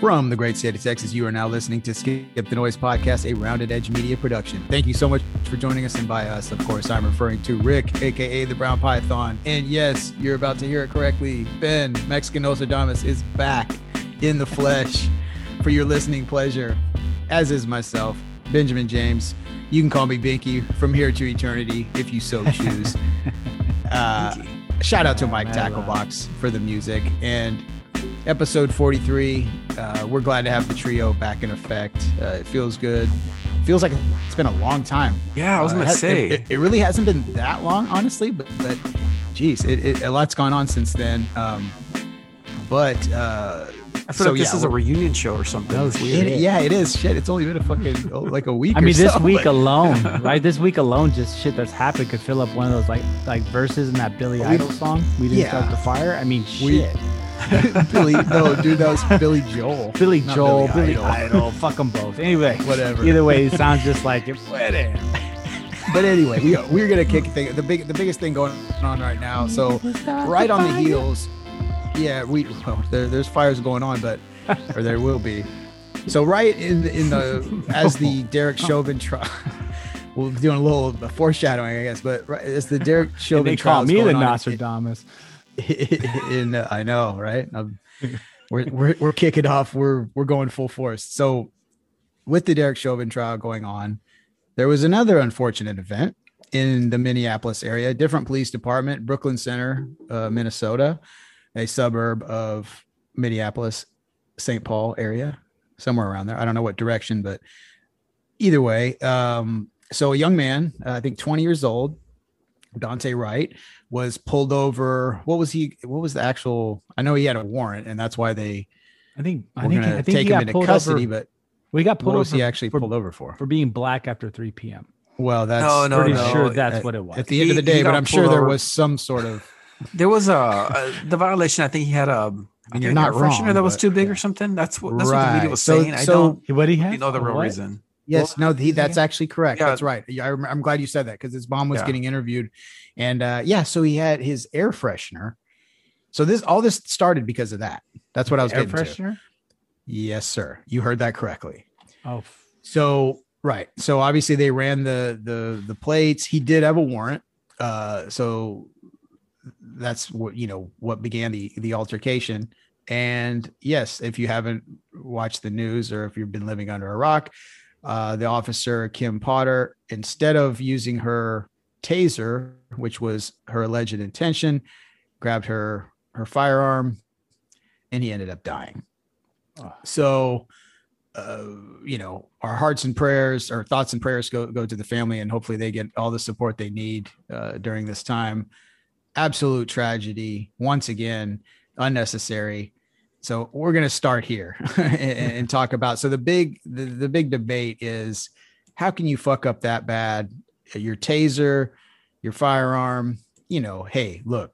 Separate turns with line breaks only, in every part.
From the great state of Texas, you are now listening to Skip the Noise podcast, a rounded edge media production. Thank you so much for joining us. And by us, of course, I'm referring to Rick, aka the Brown Python. And yes, you're about to hear it correctly. Ben Mexican Nostradamus is back in the flesh for your listening pleasure, as is myself, Benjamin James. You can call me Binky from here to eternity if you so choose. uh, shout out to Mike Tacklebox for the music and episode 43. Uh, we're glad to have the trio back in effect. Uh, it feels good. Feels like it's been a long time.
Yeah, I was
Uh,
gonna
it
say.
it, it really hasn't been that long, honestly. But, but geez, it, it, a lot's gone on since then. Um, but uh,
I feel
so,
like this
yeah,
is a reunion show or something.
No
It's
shit.
it- yeah, it is. Shit, it's only been a fucking oh, like a week.
I
or
mean, this
so,
week
but-
alone, right? This week alone, just shit that's happened could fill up one of those like like verses in that Billy Idol song. We didn't
Yeah.
start the fire. I mean,
We-
shit.
Billy, no, dude, that was Billy Joel.
Billy
not
Joel,
Billy
Billy
Idol.
Idol, fuck them both. Anyway,
Whatever.
Either way, it sounds just like it. Whatever.
but anyway, we we're gonna kick thing. The big the biggest thing going on right now. So right on the heels, yeah, we well, there, there's fires going on, but or there will be. So right in the, in the as the Derek Chauvin trial. We're doing a little foreshadowing, I guess, but right, as the Derek
And
Chauvin
they call me the
going on in- uh, I know, right? Um, we're, we're we're kicking off. We're we're going full force. So, with the Derek Chauvin trial going on, there was another unfortunate event in the Minneapolis area. Different police department, Brooklyn Center, uh, Minnesota, a suburb of Minneapolis, St. Paul area, somewhere around there. I don't know what direction, but either way. Um, so a young man, uh, I think 20 years old, Daunte Wright, was pulled over. What was he? What was the actual? I know he had a warrant, and that's why they
I think. I think. I think
take
he
him into
pulled
custody.
over.
But
We got pulled
what was
over
he actually
for,
pulled over for?
for being black after 3 p.m.
Well, that's
No, no,
Pretty
no.
sure that's
at,
what it was.
at the end of the day. But I'm sure there
over.
was some sort of.
There was a, a the violation. I think he had a. I
mean,
think
you're
an
not wrong,
that was too big or something. That's what that's what the
Right.
video was
So-
saying. I don't
What do you
know the real
What?
reason.
Yes, no, he, that's
Yeah.
actually correct.
Yeah.
That's right. Yeah, I rem- I'm glad you said that because his mom was
Yeah.
getting interviewed, and uh, yeah, so he had his air freshener. So this all this started because of that. That's what I was
Air
getting to.
freshener.
Yes, sir. You heard that correctly.
Oh,
So right. So obviously they ran the the the plates. He did have a warrant. Uh so that's what you know what began the the altercation. And yes, if you haven't watched the news or if you've been living under a rock, uh the officer Kim Potter, instead of using her taser, which was her alleged intention, grabbed her her firearm and he ended up dying.
Oh.
So uh, you know, our hearts and prayers, our thoughts and prayers go go to the family, and hopefully they get all the support they need uh, during this time. Absolute tragedy, once again, unnecessary. So we're gonna start here and, and talk about. So the big the, the big debate is how can you fuck up that bad? Your taser, your firearm. You know, hey, look,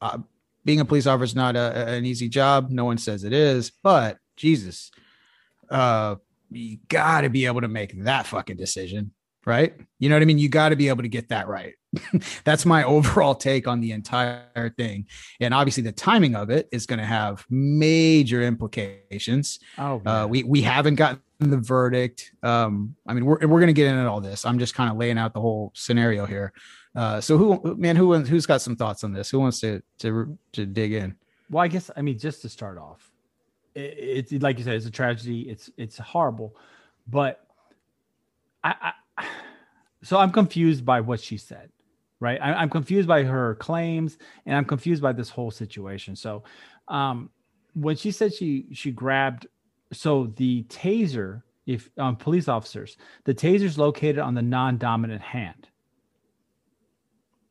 uh, being a police officer is not a, an easy job. No one says it is, but Jesus, uh, you got to be able to make that fucking decision, right? You know what I mean? You got to be able to get that right. That's my overall take on the entire thing. And obviously, the timing of it is going to have major implications.
oh,
Uh, we we haven't gotten the verdict. Um, I mean, we're we're gonna get into all this. I'm just kind of laying out the whole scenario here. Uh, so who man, who who's got some thoughts on this? Who wants to to to dig in?
Well, I guess I mean just to start off, it, it's like you said, it's a tragedy. It's it's horrible, but I, I so I'm confused by what she said, right? I, I'm confused by her claims, and I'm confused by this whole situation. So, um, when she said she she grabbed, so the taser, if um, police officers, the taser is located on the non-dominant hand,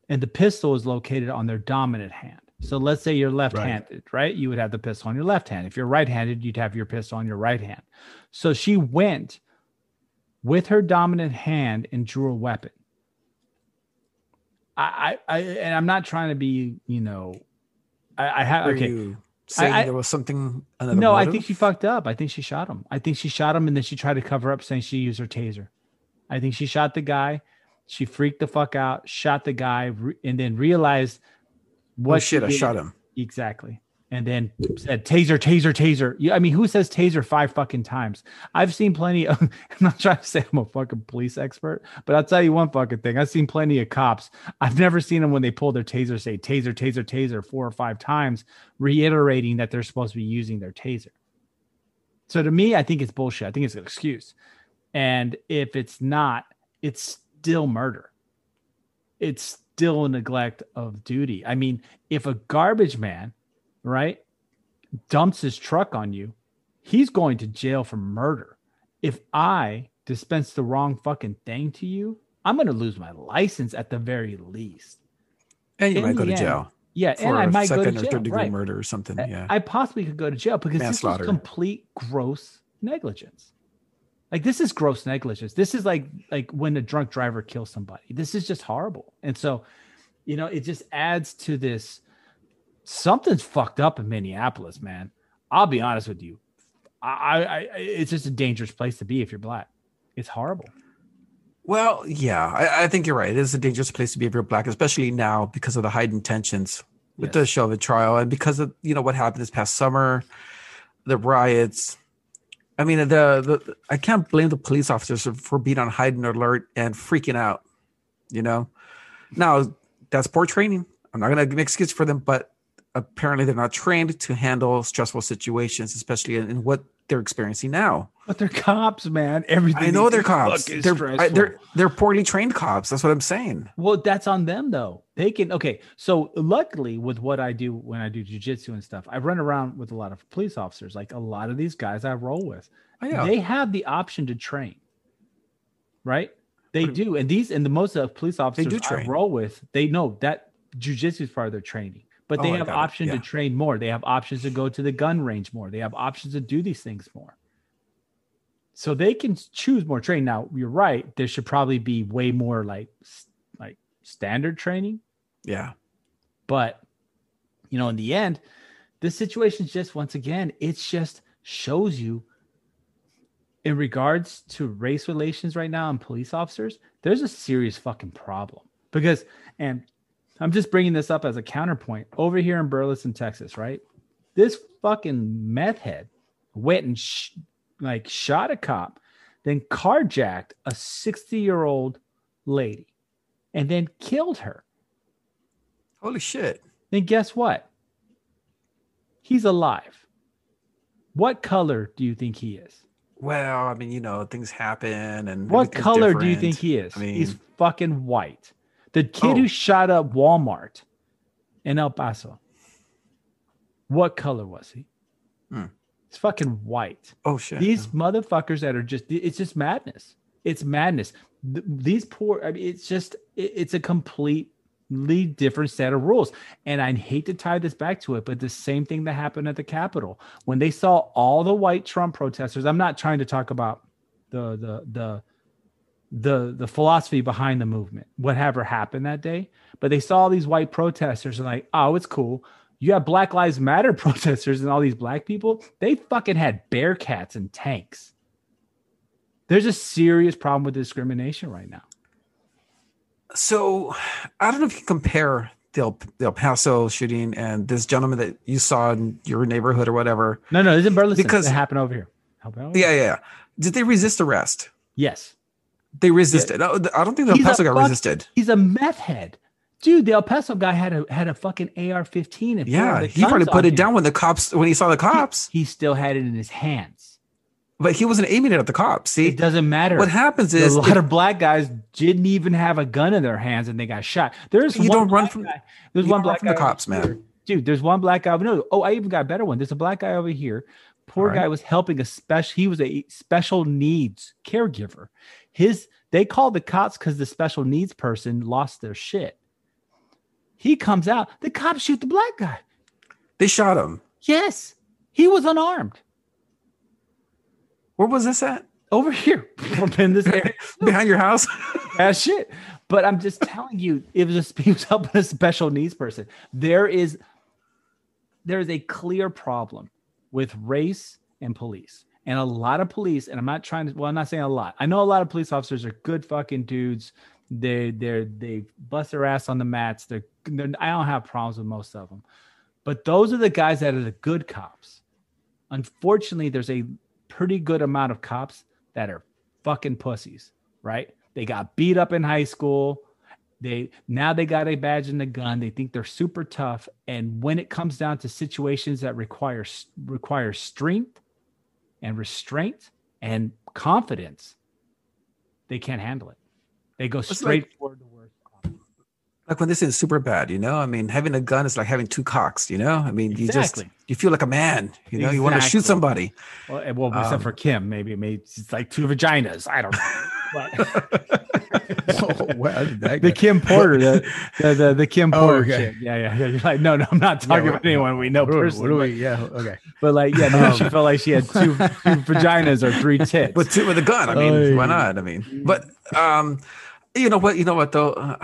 and the pistol is located on their dominant hand. So let's say you're left-handed, right? You would have the pistol on your left hand. If you're right-handed, you'd have your pistol on your right hand. So she went with her dominant hand and drew a weapon. I, I, I and I'm not trying to be, you know, I, I have okay.
you saying
I-
there was something? Another
No, I think she fucked up. I think she shot him. I think she shot him and then she tried to cover up saying she used her taser. I think she shot the guy. She freaked the fuck out, shot the guy, re- and then realized
Oh
what
shit!
she
I shot him.
Exactly. And then said taser, taser, taser. Yeah, I mean, who says taser five fucking times? I've seen plenty of, I'm not trying to say I'm a fucking police expert, but I'll tell you one fucking thing. I've seen plenty of cops. I've never seen them when they pull their taser say taser, taser, taser four or five times, reiterating that they're supposed to be using their taser. So to me, I think it's bullshit. I think it's an excuse. And if it's not, it's still murder. It's still a neglect of duty. I mean, if a garbage man, right, dumps his truck on you, he's going to jail for murder. If I dispense the wrong fucking thing to you, I'm going to lose my license at the very least.
And you
In
might go to
end,
jail
Yeah,
for
and I might go to
second or third degree
right.
murder or something. Yeah.
I possibly could go to jail because this is complete gross negligence. Like this is gross negligence. This is like like when a drunk driver kills somebody. This is just horrible. And so, you know, it just adds to this. Something's fucked up in Minneapolis, man. I'll be honest with you. I, I, it's just a dangerous place to be if you're black. It's horrible.
Well, yeah, I, I think you're right. It is a dangerous place to be if you're black, especially now because of the heightened tensions with the
Yes.
Chauvin trial and because of you know what happened this past summer, the riots. I mean, the, the I can't blame the police officers for, being on heightened alert and freaking out. You know, now that's poor training. I'm not gonna make excuse for them, but apparently they're not trained to handle stressful situations, especially in, in what they're experiencing now.
But they're cops, man. Everything
I know
they
they're cops. They're I, they're they're poorly trained cops. That's what I'm saying.
Well, that's on them though. They can okay. So luckily, with what I do when I do jujitsu and stuff, I run around with a lot of police officers. Like a lot of these guys I roll with,
Oh, yeah.
they have the option to train. Right? They do, and these and the most of police officers
do
I
train.
roll with, they know that jujitsu is part of their training. But they
Oh,
have option to train more. They have options to go to the gun range more. They have options to do these things more. So they can choose more training. Now you're right. There should probably be way more like like standard training.
yeah.
But you know, in the end, this situation is just once again, it's just shows you in regards to race relations right now and police officers, there's a serious fucking problem. Because, and I'm just bringing this up as a counterpoint over here in Burleson, Texas, right? This fucking meth head went and sh- like shot a cop, then carjacked a 60 year old lady, and then killed her
Holy shit.
then guess what? He's alive. What color do you think he is?
Well, I mean, you know, things happen and
What color do you think he is?
I mean-
He's fucking white. The kid
Oh.
who shot up Walmart in El Paso. What color was he?
Hmm.
It's fucking white.
Oh shit.
These motherfuckers that are just it's just madness. It's madness. Th- These poor I mean it's just it- it's a completely different set of rules. And I hate to tie this back to it, but the same thing that happened at the Capitol when they saw all the white Trump protesters. I'm not trying to talk about the the the the the philosophy behind the movement, whatever happened that day. But they saw all these white protesters and like, oh, it's cool. You have Black Lives Matter protesters and all these black people. They fucking had bearcats and tanks. There's a serious problem with discrimination right now.
so I don't know if you can compare the El, the El Paso shooting and this gentleman that you saw in your neighborhood or whatever.
No, no, it's in Burleson.
Because-
it happened over here. Over
yeah. yeah. Did they resist arrest?
Yes.
They resisted. No, I don't think the El
He's a
Paso guy
fuck-
resisted.
He's a meth head. Dude, the El Paso guy had a had a fucking AR-15
Yeah, he probably put it down when the cops when he saw the cops,
He still had it in his hands.
but he wasn't aiming it at the cops. See,
It doesn't matter.
what happens is a
lot
if-
of black guys didn't even have a gun in their hands and they got shot. There's
You
one
don't run from-
guy- there's one black
from the cops, man.
here. Dude, there's one black guy. No, oh, I even got a better one. There's a black guy over here. Poor
right.
guy was helping a special. He was a special needs caregiver. His they called the cops because the special needs person lost their shit. He comes out. The cops shoot the black guy.
they shot him.
Yes, he was unarmed.
Where was this at?
Over here, in this area.
Behind your house?
That shit. But I'm just telling you, it was a, he was helping a special needs person. There is there is a clear problem with race and police. And a lot of police, and I'm not trying to well, I'm not saying a lot. I know a lot of police officers are good fucking dudes. They they're they bust their ass on the mats. They're, they're I don't have problems with most of them. But those are the guys that are the good cops. Unfortunately, there's a pretty good amount of cops that are fucking pussies, right? They got beat up in high school. They now they got a badge and a gun. They think they're super tough. And when it comes down to situations that require require strength and restraint and confidence, they can't handle it. They go straight like, for the worst.
Like when this is super bad, you know. I mean, having a gun is like having two cocks, you know. I mean, exactly. you just you feel like a man, you know. Exactly. You want to shoot somebody.
Well, well except um, for Kim, maybe maybe it's like two vaginas. I don't know. well, the Kim Porter, the the, the, the Kim oh, Porter oh, okay. Yeah, yeah, yeah. You're like, no, no, I'm not talking yeah, about anyone we know personally. What do we? Yeah, okay. But like, yeah, no, um, she felt like she had two, two vaginas or three tits.
But two with a gun. I mean, oh, why not? I mean, but um, you know what? You know what though? Uh,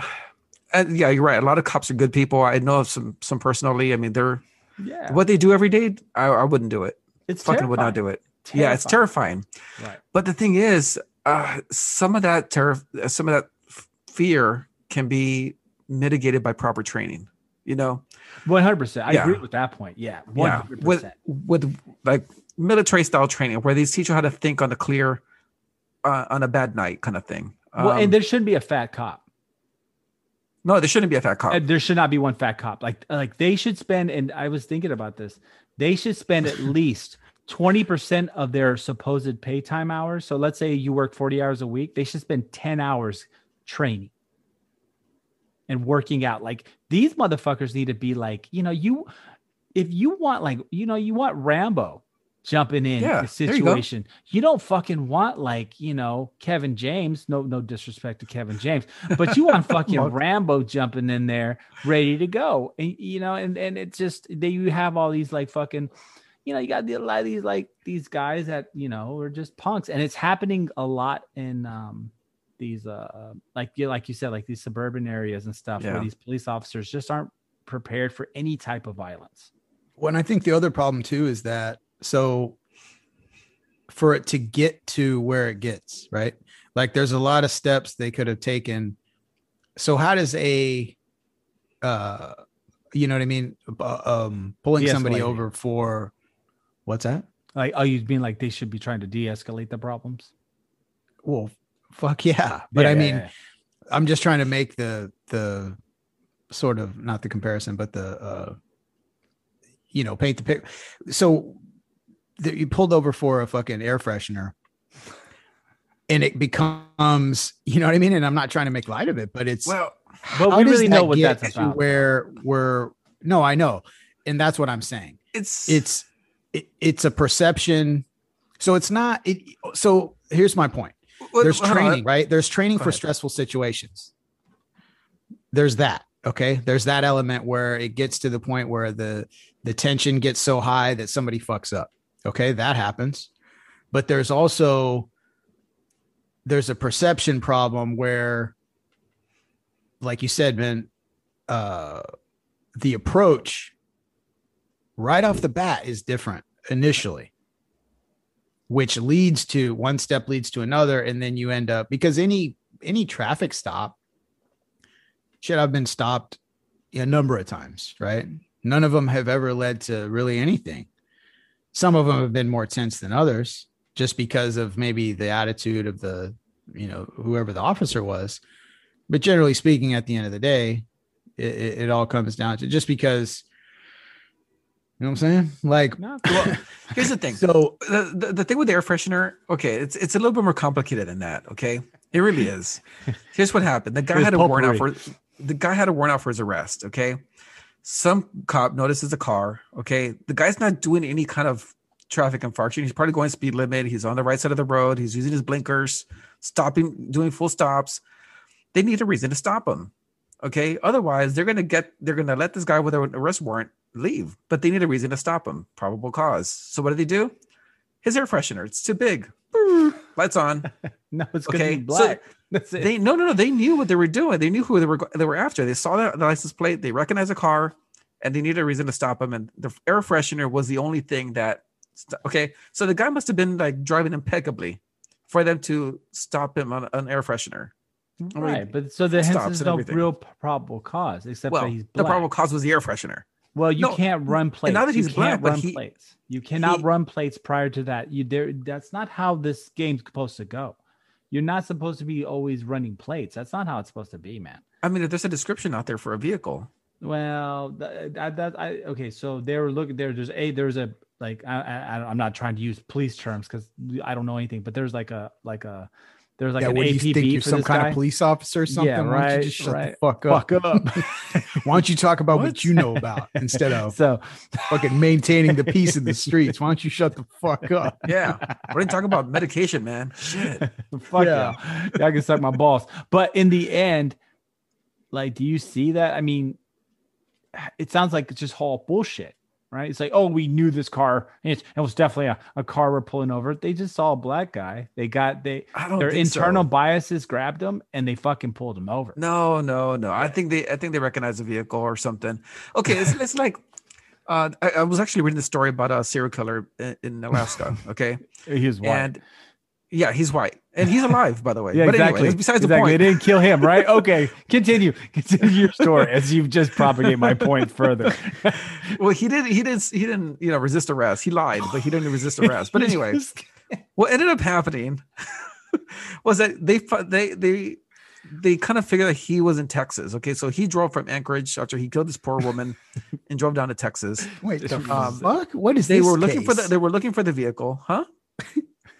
and yeah, you're right. A lot of cops are good people. I know some some personally. I mean, they're yeah. What they do every day, I, I wouldn't do it. It's fucking terrifying. would not do it. Terrifying. Yeah, it's terrifying. Right. But the thing is, uh, some of that terror, some of that f- fear can be mitigated by proper training. You know,
one hundred percent. I yeah. agree with that point. Yeah, 100%. yeah.
With with like military style training, where they teach you how to think on the clear, uh, on a bad night, kind of thing.
Well, um, and there shouldn't be a fat cop.
No, there shouldn't be a fat cop.
There should not be one fat cop. Like like they should spend. And I was thinking about this. They should spend at least 20% of their supposed pay time hours. So let's say you work 40 hours a week, they should spend 10 hours training and working out. Like these motherfuckers need to be like, you know, you if you want like, you know, you want Rambo jumping in yeah, the situation. You, you, don't fucking want like, you know, Kevin James. No, no disrespect to Kevin James, but you want fucking Rambo jumping in there ready to go. And you know, and and it's just they you have all these like fucking you know, you got a lot of these like these guys that you know are just punks, and it's happening a lot in um these uh, uh like you like you said like these suburban areas and stuff yeah. where these police officers just aren't prepared for any type of violence.
Well, and I think the other problem too is that so for it to get to where it gets right, like there's a lot of steps they could have taken. So how does a uh you know what I mean? Um, pulling somebody over for What's that?
Like, oh, you being like they should be trying to de-escalate the problems?
Well, fuck yeah. But yeah, I mean, yeah. I'm just trying to make the the sort of not the comparison, but the uh you know, paint the picture. So the, you pulled over for a fucking air freshener and it becomes, you know what I mean? And I'm not trying to make light of it, but it's
well,
but we really know what that's about.
Where we're no, I know, and that's what I'm saying.
It's
it's it, it's a perception. So it's not it. So here's my point. There's training, right? There's training for stressful situations. There's that. Okay. There's that element where it gets to the point where the the tension gets so high that somebody fucks up. Okay, that happens. But there's also there's a perception problem where like you said, man, uh the approach right off the bat is different initially which leads to one step leads to another and then you end up because any any traffic stop should have been stopped a number of times right? None of them have ever led to really anything. Some of them have been more tense than others just because of maybe the attitude of the you know whoever the officer was. But generally speaking at the end of the day it, it all comes down to just because you know what I'm saying? Like, well,
here's the thing. So the, the, the thing with the air freshener, okay, it's it's a little bit more complicated than that. Okay, it really is. Here's what happened. The guy had a warrant out for the guy had a warrant out for his arrest. Okay, some cop notices a car. Okay, the guy's not doing any kind of traffic infraction. He's probably going speed limit. He's on the right side of the road. He's using his blinkers, stopping, doing full stops. They need a reason to stop him. Okay, otherwise they're gonna get they're gonna let this guy with an arrest warrant leave, but they need a reason to stop him. Probable cause. So what do they do? His air freshener. It's too big. Lights on.
no, it's okay. black. So
That's it. They no no no. They knew what they were doing. They knew who they were they were after. They saw the, the license plate. They recognized a car, and they needed a reason to stop him. And the air freshener was the only thing that. Okay, so the guy must have been like driving impeccably for them to stop him on an air freshener.
Right, but so the hence is no real probable cause except well, that he's
black. the probable cause was the air freshener.
Well, you
No,
can't run plates.
now that
you
he's black,
can't
but
run
he-
plates. You cannot
he-
run plates prior to that. You there. That's not how this game's supposed to go. You're not supposed to be always running plates. That's not how it's supposed to be, man.
I mean, if there's a description out there for a vehicle,
Well, that, that, that I okay. So they were looking there. There's a there's a like I, I I'm not trying to use police terms because I don't know anything, but there's like a like a there's like
yeah,
an
what do
APB
you think? You're
for
some
this
kind
guy.
of police officer or something?
Yeah,
Why don't
right,
you just shut
right.
the fuck up?
Fuck up.
Why don't you talk about what,
What?
you know about instead of
so
fucking maintaining the peace in the streets? Why don't you shut the fuck up?
yeah, we're not talking about medication, man. Shit.
Fuck
Yeah.
yeah. Y'all can suck my balls. But in the end, like, do you see that? I mean, it sounds like it's just all bullshit, right? It's like, oh, we knew this car. It's, it was definitely a, a car we're pulling over. They just saw a black guy. They got they their
think so.
internal biases grabbed them and they fucking pulled him over.
No, no, no. I think they I think they recognize the vehicle or something. Okay, it's, it's like uh, I, I was actually reading the story about a serial killer in, in Alaska. Okay,
He was white.
and yeah, he's white and he's alive, by the way.
yeah,
but
exactly.
anyway, besides
exactly.
The point.
They didn't kill him, right? Okay, continue. Continue your story as you've just propagate my point further.
Well, he did. He didn't. He didn't. You know, resist arrest. He lied, but he didn't resist arrest. But anyway, what ended up happening was that they they they they kind of figured that he was in Texas. Okay, so he drove from Anchorage after he killed this poor woman and drove down to Texas.
Wait, the
Um,
fuck? What is this?
They
this
were looking for the they were looking for the vehicle, huh?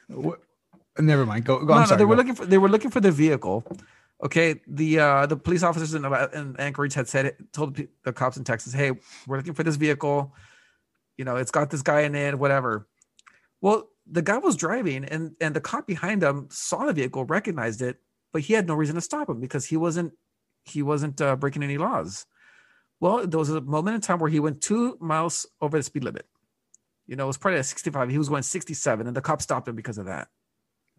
What- Never mind. Go. go
No,
I'm
no,
sorry.
they were
go.
looking for they were looking for the vehicle. Okay, the uh the police officers in, in Anchorage had said it, told the the cops in Texas, "Hey, we're looking for this vehicle. You know, it's got this guy in it, whatever." Well, the guy was driving, and and the cop behind him saw the vehicle, recognized it, but he had no reason to stop him because he wasn't he wasn't uh, breaking any laws. Well, there was a moment in time where he went two miles over the speed limit. You know, it was probably at 65. He was going 67, and the cop stopped him because of that.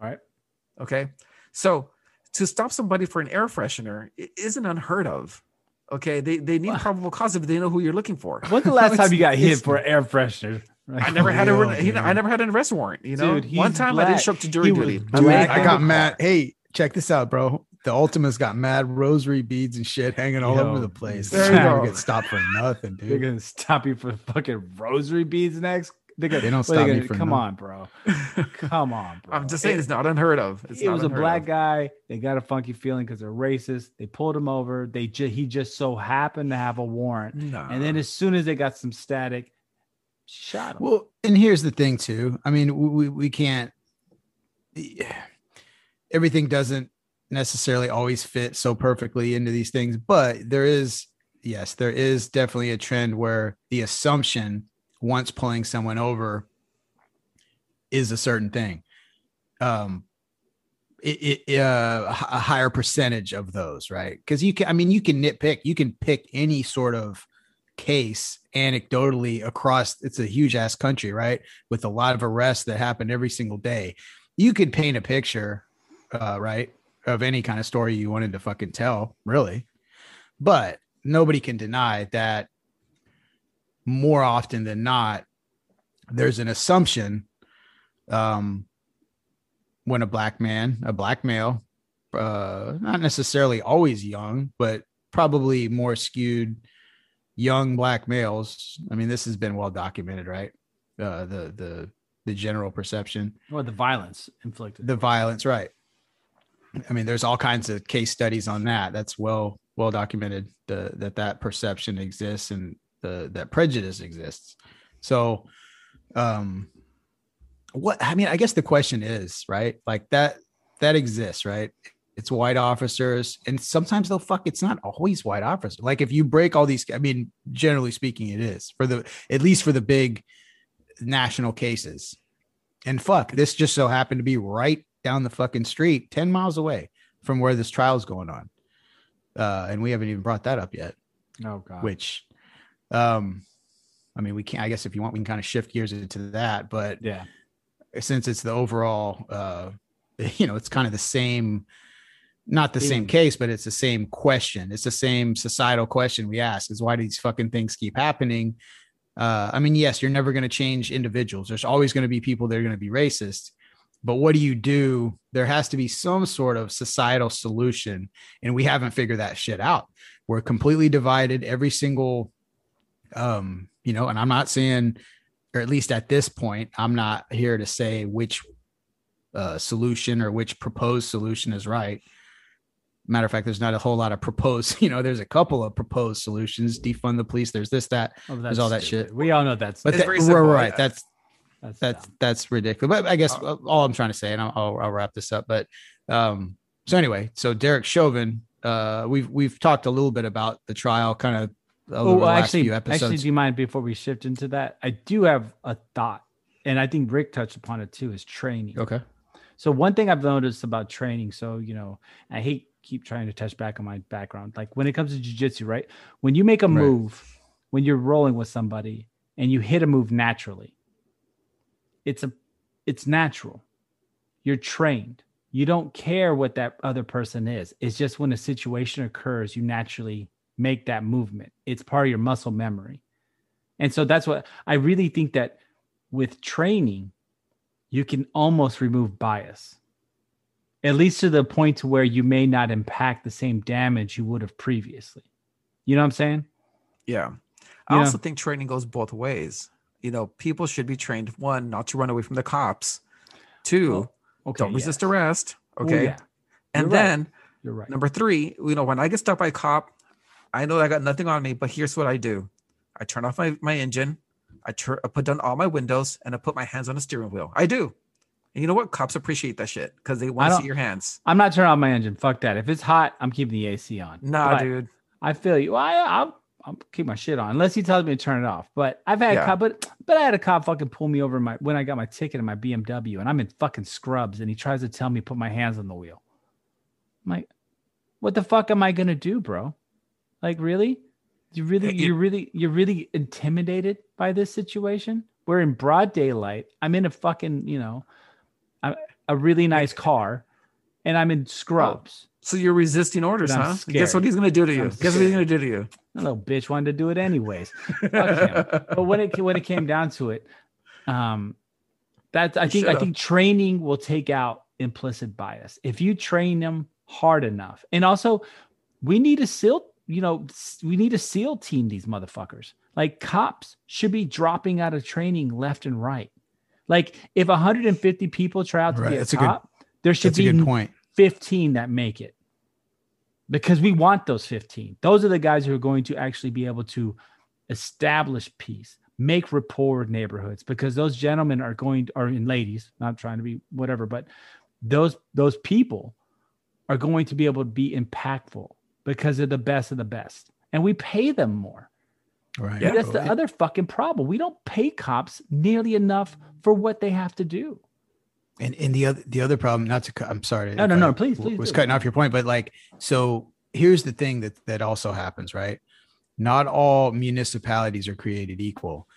Right.
Okay. So to stop somebody for an air freshener isn't unheard of. Okay. They they need probable cause if they know who you're looking for.
When's the last time you got hit
it's-
for air freshener?
I never had a
Yo,
he, I never had an arrest warrant. You know,
Dude,
one time I didn't show up to jury
He
duty.
Dude,
black
I got mad. Hey, check this out, bro. The Altima's got mad rosary beads and shit hanging all
Yo,
over the place.
They're
never
go.
get stopped for nothing, dude.
They're gonna stop you for fucking rosary beads next. They're
They don't
what are
stop me
gonna- Come
nothing.
on, bro. Come on, bro.
I'm just saying it's not unheard of. It's
it
not
was a black
of.
guy. They got a funky feeling because they're racist. They pulled him over. They ju- he just so happened to have a warrant.
Nah.
And then as soon as they got some static, shot him.
Well, and here's the thing too. I mean, we we can't. Everything doesn't necessarily always fit so perfectly into these things, but there is, yes, there is definitely a trend where the assumption once pulling someone over is a certain thing. Um, it, it uh, a higher percentage of those, right? Because you can, I mean, you can nitpick, you can pick any sort of case anecdotally across. It's a huge ass country, right? With a lot of arrests that happen every single day. You could paint a picture, uh, right, of any kind of story you wanted to fucking tell, really. But nobody can deny that more often than not, there's an assumption um, when a black man, a black male, uh, not necessarily always young, but probably more skewed young black males. I mean, this has been well documented, right? Uh, the the the general perception,
Or the violence inflicted.
the violence, right? I mean, there's all kinds of case studies on that. That's well well documented. The that that perception exists and the that prejudice exists. So, um, what I mean, I guess the question is right, like that that exists, right? It's white officers, and sometimes they'll fuck. It's not always white officers. Like if you break all these, I mean, generally speaking, it is for the at least for the big national cases. And fuck, this just so happened to be right down the fucking street, 10 miles away from where this trial is going on. Uh, and we haven't even brought that up yet,
oh god.
which, um, I mean, we can, I guess if you want, we can kind of shift gears into that, but
Yeah.
since it's the overall, uh, you know, it's kind of the same, not the same case, but it's the same question. It's the same societal question we ask is why do these fucking things keep happening? Uh, I mean, yes, you're never going to change individuals. There's always going to be people that are going to be racist. But what do you do? There has to be some sort of societal solution. And we haven't figured that shit out. We're completely divided. Every single Um, you know, and I'm not saying, or at least at this point, I'm not here to say which uh, solution or which proposed solution is right. Matter of fact, there's not a whole lot of proposed. You know, there's a couple of proposed solutions: defund the police. There's this, that.
Oh,
There's all that
stupid.
shit.
We all know that's
But
It's
that,
very
right,
simple,
right,
yeah.
that's
that's
that's
dumb.
that's ridiculous. But I guess uh, all I'm trying to say, and I'll, I'll, I'll wrap this up. But um, so anyway, so Derek Chauvin, uh, we've we've talked a little bit about the trial, kind of over
Oh,
last
actually, actually, do you mind before we shift into that? I do have a thought, and I think Rick touched upon it too. Is training.
okay,
So one thing I've noticed about training, so you know, I hate keep trying to touch back on my background. Like when it comes to jujitsu, right? When you make a
Right.
move, when you're rolling with somebody and you hit a move naturally, it's a it's natural. You're trained. You don't care what that other person is. It's just when a situation occurs, you naturally make that movement. It's part of your muscle memory. And so that's what I really think that with training, you can almost remove bias at least to the point to where you may not impact the same damage you would have previously you know what i'm saying
Yeah. I
Yeah.
also think training goes both ways. You know, people should be trained one, not to run away from the cops. Two,
Well, okay
don't resist
yes.
arrest.
Oh,
Okay.
yeah,
And
You're right.
then
you're right
number three, you know, when I get stopped by a cop, I know I got nothing on me, but here's what I do. I turn off my, my engine, I, tur- I put down all my windows, and I put my hands on the steering wheel. I do. And you know what? Cops appreciate that shit because they want to see your hands.
i'm not turning on my engine fuck that if it's hot i'm keeping the ac on
Nah,
But
dude.
i feel you I, I'll, I'll keep my shit on unless he tells me to turn it off but i've had a cop but but i had a cop fucking pull me over my when i got my ticket in my bmw and i'm in fucking scrubs and he tries to tell me to put my hands on the wheel i'm like what the fuck am i gonna do bro like really? You really
You-
you're really you're really intimidated by this situation? We're in broad daylight. I'm in a fucking you know a, a really nice car and i'm in scrubs.
So you're resisting orders, huh? Guess what he's gonna do to you?
I'm
Guess what he's gonna do to you?
that little bitch wanted to do it anyways. But when it when it came down to it, um, that's I think I think training will take out implicit bias. If you train them hard enough, and also we need to seal. You know, we need to seal team these motherfuckers. Like cops should be dropping out of training left and right. Like if 150 people try out to
Right,
be a
that's a good-
cop, there should
a
be
good point.
15 that make it because we want those 15 those are the guys who are going to actually be able to establish peace make rapport with neighborhoods because those gentlemen are going are in ladies not trying to be whatever but those those people are going to be able to be impactful because they're the best of the best and we pay them more
Right.
Yeah.
that's the
Right.
other fucking problem we don't pay cops nearly enough for what they have to do
And and the other the other problem, not to cut, I'm sorry.
No, no, no,
I
please, please
Was
do.
cutting off your point, but like, so here's the thing that that also happens, right? Not all municipalities are created equal.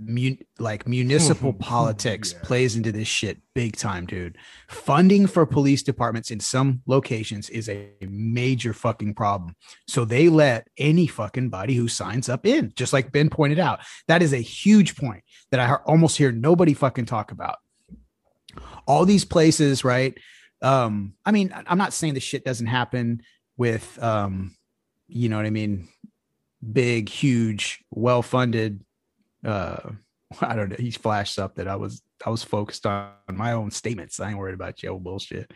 Mun- like municipal politics
Yeah.
plays into this shit big time, dude. Funding for police departments in some locations is a major fucking problem. So they let any fucking body who signs up in, just like Ben pointed out. That is a huge point that I almost hear nobody fucking talk about all these places, right? Um, I mean, I'm not saying the shit doesn't happen with um, you know what I mean, big, huge, well-funded uh I don't know. He flashed up that I was I was focused on my own statements. I ain't worried about your bullshit.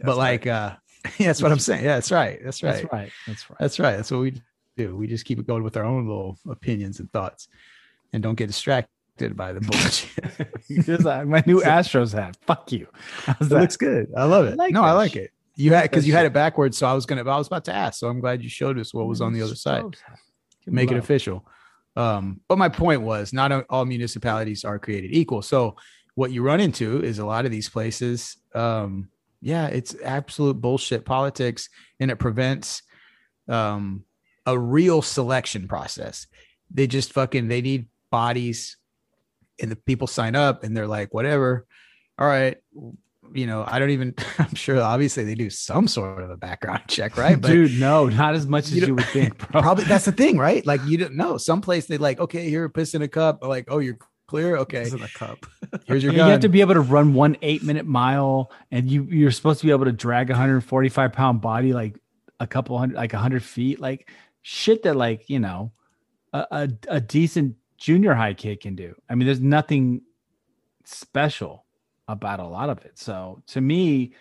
but
That's
like uh yeah, that's what I'm saying. Yeah, that's right. That's right.
that's right that's right
That's right. That's what we do. We just keep it going with our own little opinions and thoughts and don't get distracted by the bullshit.
Just like my new Astros hat. Fuck you. How's
It
that?
looks good. I love it.
I like
no, I like
shit.
it. You had because you had it backwards, so I was gonna. I was about to ask, so I'm glad you showed us what was on the other side. Make it official. Um, but my point was, not all municipalities are created equal. So what you run into is a lot of these places. Um, yeah, it's absolute bullshit politics, and it prevents um, a real selection process. They just fucking they need bodies, and the people sign up, and they're like, whatever. All right, you know, I don't even. I'm sure, obviously, they do some sort of a background check, right? But
Dude, no, not as much as
You
you, would think, bro.
probably that's the thing, right? Like you don't know. Some place they like, okay, here, piss in a cup. Like, oh, you're clear. Okay,
It's in a cup.
here's your
you
gun.
have to be able to run one eight minute mile, and you you're supposed to be able to drag a 145 pound body like a couple hundred, like a hundred feet, like shit that like you know a, a, a decent junior high kid can do. I mean, there's nothing special about a lot of it. So to me,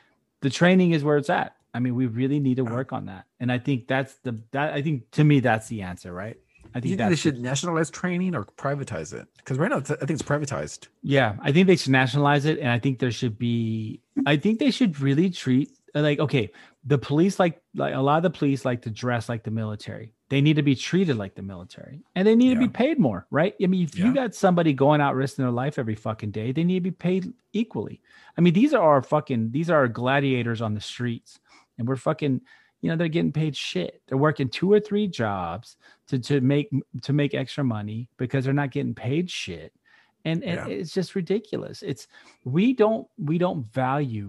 the training is where it's at. I mean, we really need to uh-huh. work on that. And I think that's the that I think to me that's the answer, right? I
think, think they should nationalize training or privatize it because right now I think it's privatized.
Yeah, I think they should nationalize it, and I think there should be. I think they should really treat like okay, the police like like a lot of the police like to dress like the military. They need to be treated like the military, and they need yeah. to be paid more, right? I mean, if yeah. you got somebody going out risking their life every fucking day, they need to be paid equally. I mean, these are our fucking these are our gladiators on the streets, and we're fucking you know they're getting paid shit they're working two or three jobs to to make to make extra money because they're not getting paid shit and, and yeah. it's just ridiculous it's we don't we don't value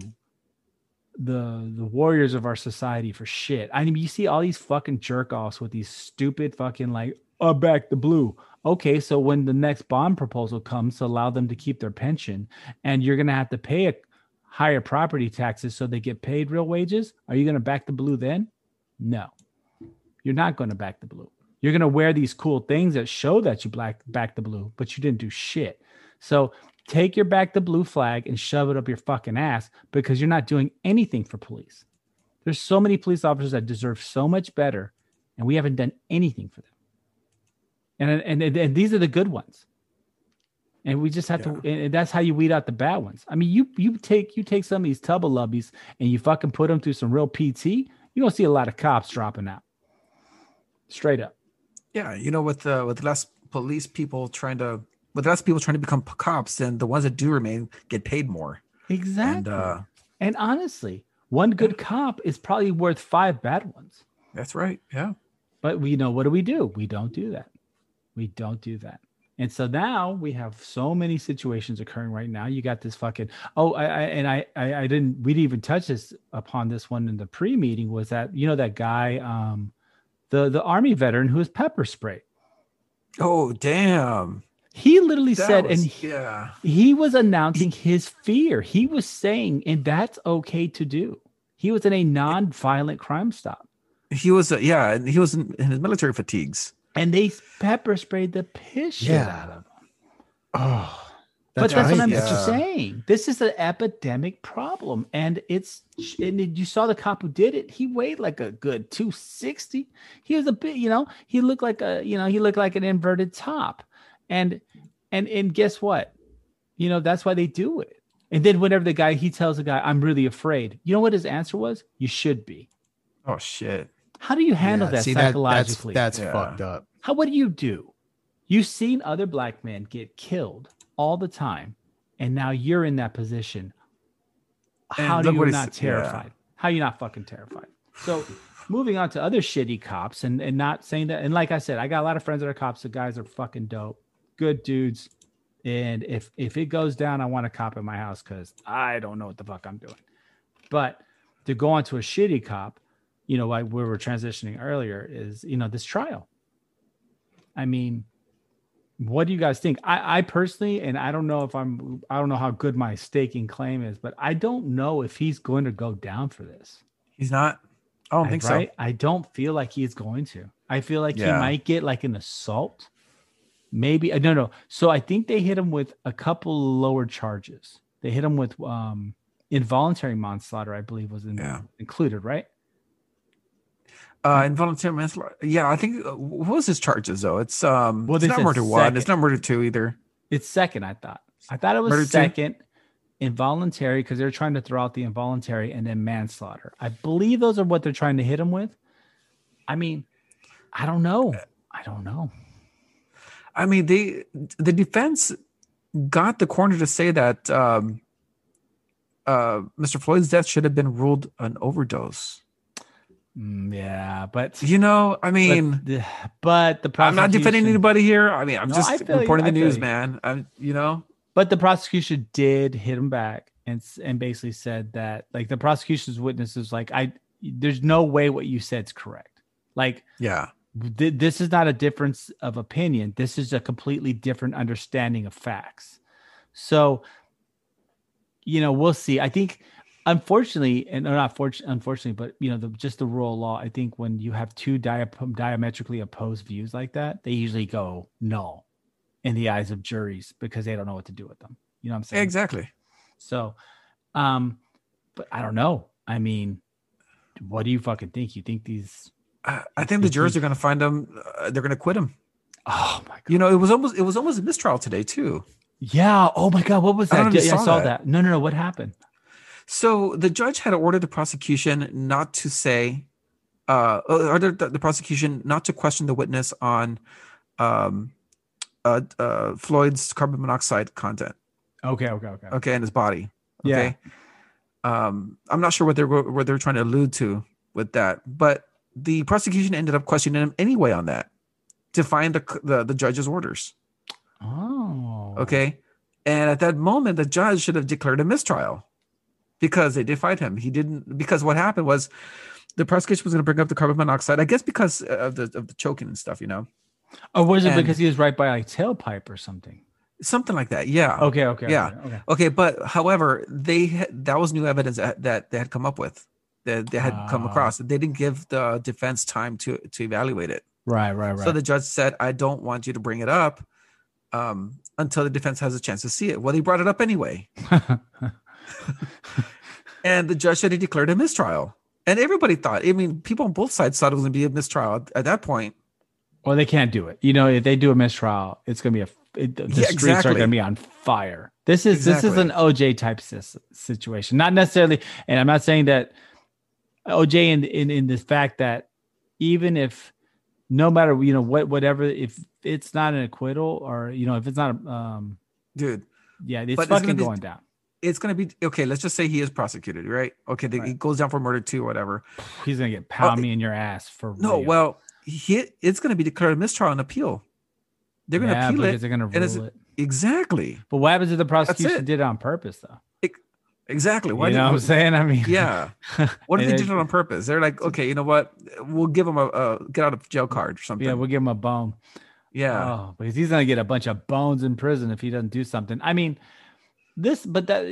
the the warriors of our society for shit i mean you see all these fucking jerk offs with these stupid fucking like uh back the blue okay so when the next bond proposal comes to allow them to keep their pension and you're gonna have to pay a higher property taxes so they get paid real wages, are you to back the blue then? No, you're not to back the blue. You're to wear these cool things that show that you black back the blue, but you didn't do shit. So take your back the blue flag and shove it up your fucking ass because you're not doing anything for police. There's so many police officers that deserve so much better, and we haven't done anything for them. And and, and these are the good ones and we just have yeah. to and that's how you weed out the bad ones i mean you you take you take some of these tubba lubbies and you fucking put them through some real pt you're gonna see a lot of cops dropping out straight up
yeah you know with uh, with less police people trying to with less people trying to become cops then the ones that do remain get paid more.
Exactly. and, uh, and honestly one good cop is probably worth five bad ones.
That's right. Yeah.
But we you know what do we do? We don't do that. We don't do that. And so now we have so many situations occurring right now. You got this fucking oh, I, I and I, I, I didn't we didn't even touch this upon this one in the pre meeting was that you know that guy um the the army veteran who was pepper spray.
Oh damn!
He literally that said, was, and he, yeah, he was announcing his fear. He was saying, and that's okay to do. He was in a non-violent crime stop.
He was, uh, yeah, he was in, in his military fatigues
and they pepper sprayed the piss yeah. out of him.
Oh,
that's but that's right. what I'm yeah. saying. This is an epidemic problem, and it's and you saw the cop who did it. He weighed like a good 260. He was a bit, you know, he looked like a, you know, he looked like an inverted top, and and and guess what? You know that's why they do it. And then whenever the guy he tells the guy, "I'm really afraid," you know what his answer was? You should be.
Oh shit.
How do you handle yeah, that see, psychologically?
That, that's, that's yeah. fucked up.
How what do you do? You've seen other black men get killed all the time, and now you're in that position. How do you not terrified? Yeah. How are you not fucking terrified? So moving on to other shitty cops and, and not saying that and like I said, I got a lot of friends that are cops. The guys are fucking dope, good dudes. And if if it goes down, I want a cop in my house because I don't know what the fuck I'm doing. But to go on to a shitty cop, you know, like we were transitioning earlier, is you know this trial. I mean, what do you guys think? I, I personally, and I don't know if I'm, I don't know how good my staking claim is, but I don't know if he's going to go down for this.
He's not. I don't I, think right? so.
I don't feel like he's going to. I feel like yeah. he might get like an assault. Maybe uh, no, no. So I think they hit him with a couple lower charges. They hit him with um involuntary manslaughter, I believe, was in, yeah. included, right?
Uh, involuntary manslaughter. Yeah, I think uh, what was his charges though? It's um, well, it's not murder second. one. It's not murder two either.
It's second. I thought. I thought it was murder second. Two? Involuntary because they're trying to throw out the involuntary and then manslaughter. I believe those are what they're trying to hit him with. I mean, I don't know. I don't know.
I mean, they the defense got the coroner to say that um, uh, Mr. Floyd's death should have been ruled an overdose.
Mm, yeah, but
you know, I mean,
but, but the
I'm not defending anybody here. I mean, I'm no, just reporting you. the news, you. man. I'm, you know,
but the prosecution did hit him back and and basically said that like the prosecution's witnesses like I there's no way what you said's correct. Like,
yeah,
th- this is not a difference of opinion. This is a completely different understanding of facts. So, you know, we'll see. I think unfortunately, and not fortunately, unfortunately, but you know, the, just the rule of law. I think when you have two dia- diametrically opposed views like that, they usually go null in the eyes of juries because they don't know what to do with them. You know what I'm saying?
Exactly.
So, um, but I don't know. I mean, what do you fucking think? You think these?
I, I think the jurors are going to find him. Uh, they're going to quit him.
Oh my god!
You know, it was almost it was almost a mistrial today too.
Yeah. Oh my god. What was that?
you
Yeah, I
saw
saw
that.
that. No, no, no. What happened?
So the judge had ordered the prosecution not to say, uh, ordered the, the prosecution not to question the witness on, um, uh, uh, Floyd's carbon monoxide content.
Okay. Okay. Okay.
Okay, in his body.
Yeah.
Okay. Um, I'm not sure what they're what they're trying to allude to with that, but the prosecution ended up questioning him anyway on that to find the the, the judge's orders.
Oh.
Okay. And at that moment, the judge should have declared a mistrial because they did find him. He didn't, because what happened was the prosecution was going to bring up the carbon monoxide, I guess because of the, of the choking and stuff, you know,
Or was it
And-
because he was right by like tailpipe or something?
something like that. Yeah.
Okay. Okay.
Yeah.
Okay. okay.
Okay. But however, they, that was new evidence that, that they had come up with, that they had come
Ah.
across. They didn't give the defense time to, to evaluate it.
Right. Right. Right.
So the judge said, I don't want you to bring it up um, until the defense has a chance to see it. Well, he brought it up anyway. and the judge said he declared a mistrial. And everybody thought, I mean, people on both sides thought it was going to be a mistrial at, at that point.
Well, they can't do it. You know, if they do a mistrial, it's going to be a. It, the
Yeah,
streets are going to be on fire. This is this is an OJ type situation, not necessarily. And I'm not saying that OJ in in in the fact that even if no matter you know what whatever if it's not an acquittal or you know if it's not a, um
Dude,
yeah it's
it's gonna
fucking
be-
going down.
it's going to be okay. Let's just say he is prosecuted, right? Okay. The, He goes down for murder too, or whatever.
He's going to get pound
Oh,
me in your ass for
No,
real.
well, he, it's going to be declared a mistrial and appeal. They're going to
yeah,
appeal it.
they're to rule it.
Exactly.
But what happens if the prosecution did it on purpose though?
Exactly. Why
you know what I'm saying? I mean,
yeah. What if they did it on purpose? They're like, okay, you know what? We'll give him a, a get out of jail mm, card or something.
yeah, we'll give him a bone.
yeah.
Oh, because he's gonna get a bunch of bones in prison if he doesn't do something. I mean, this, but that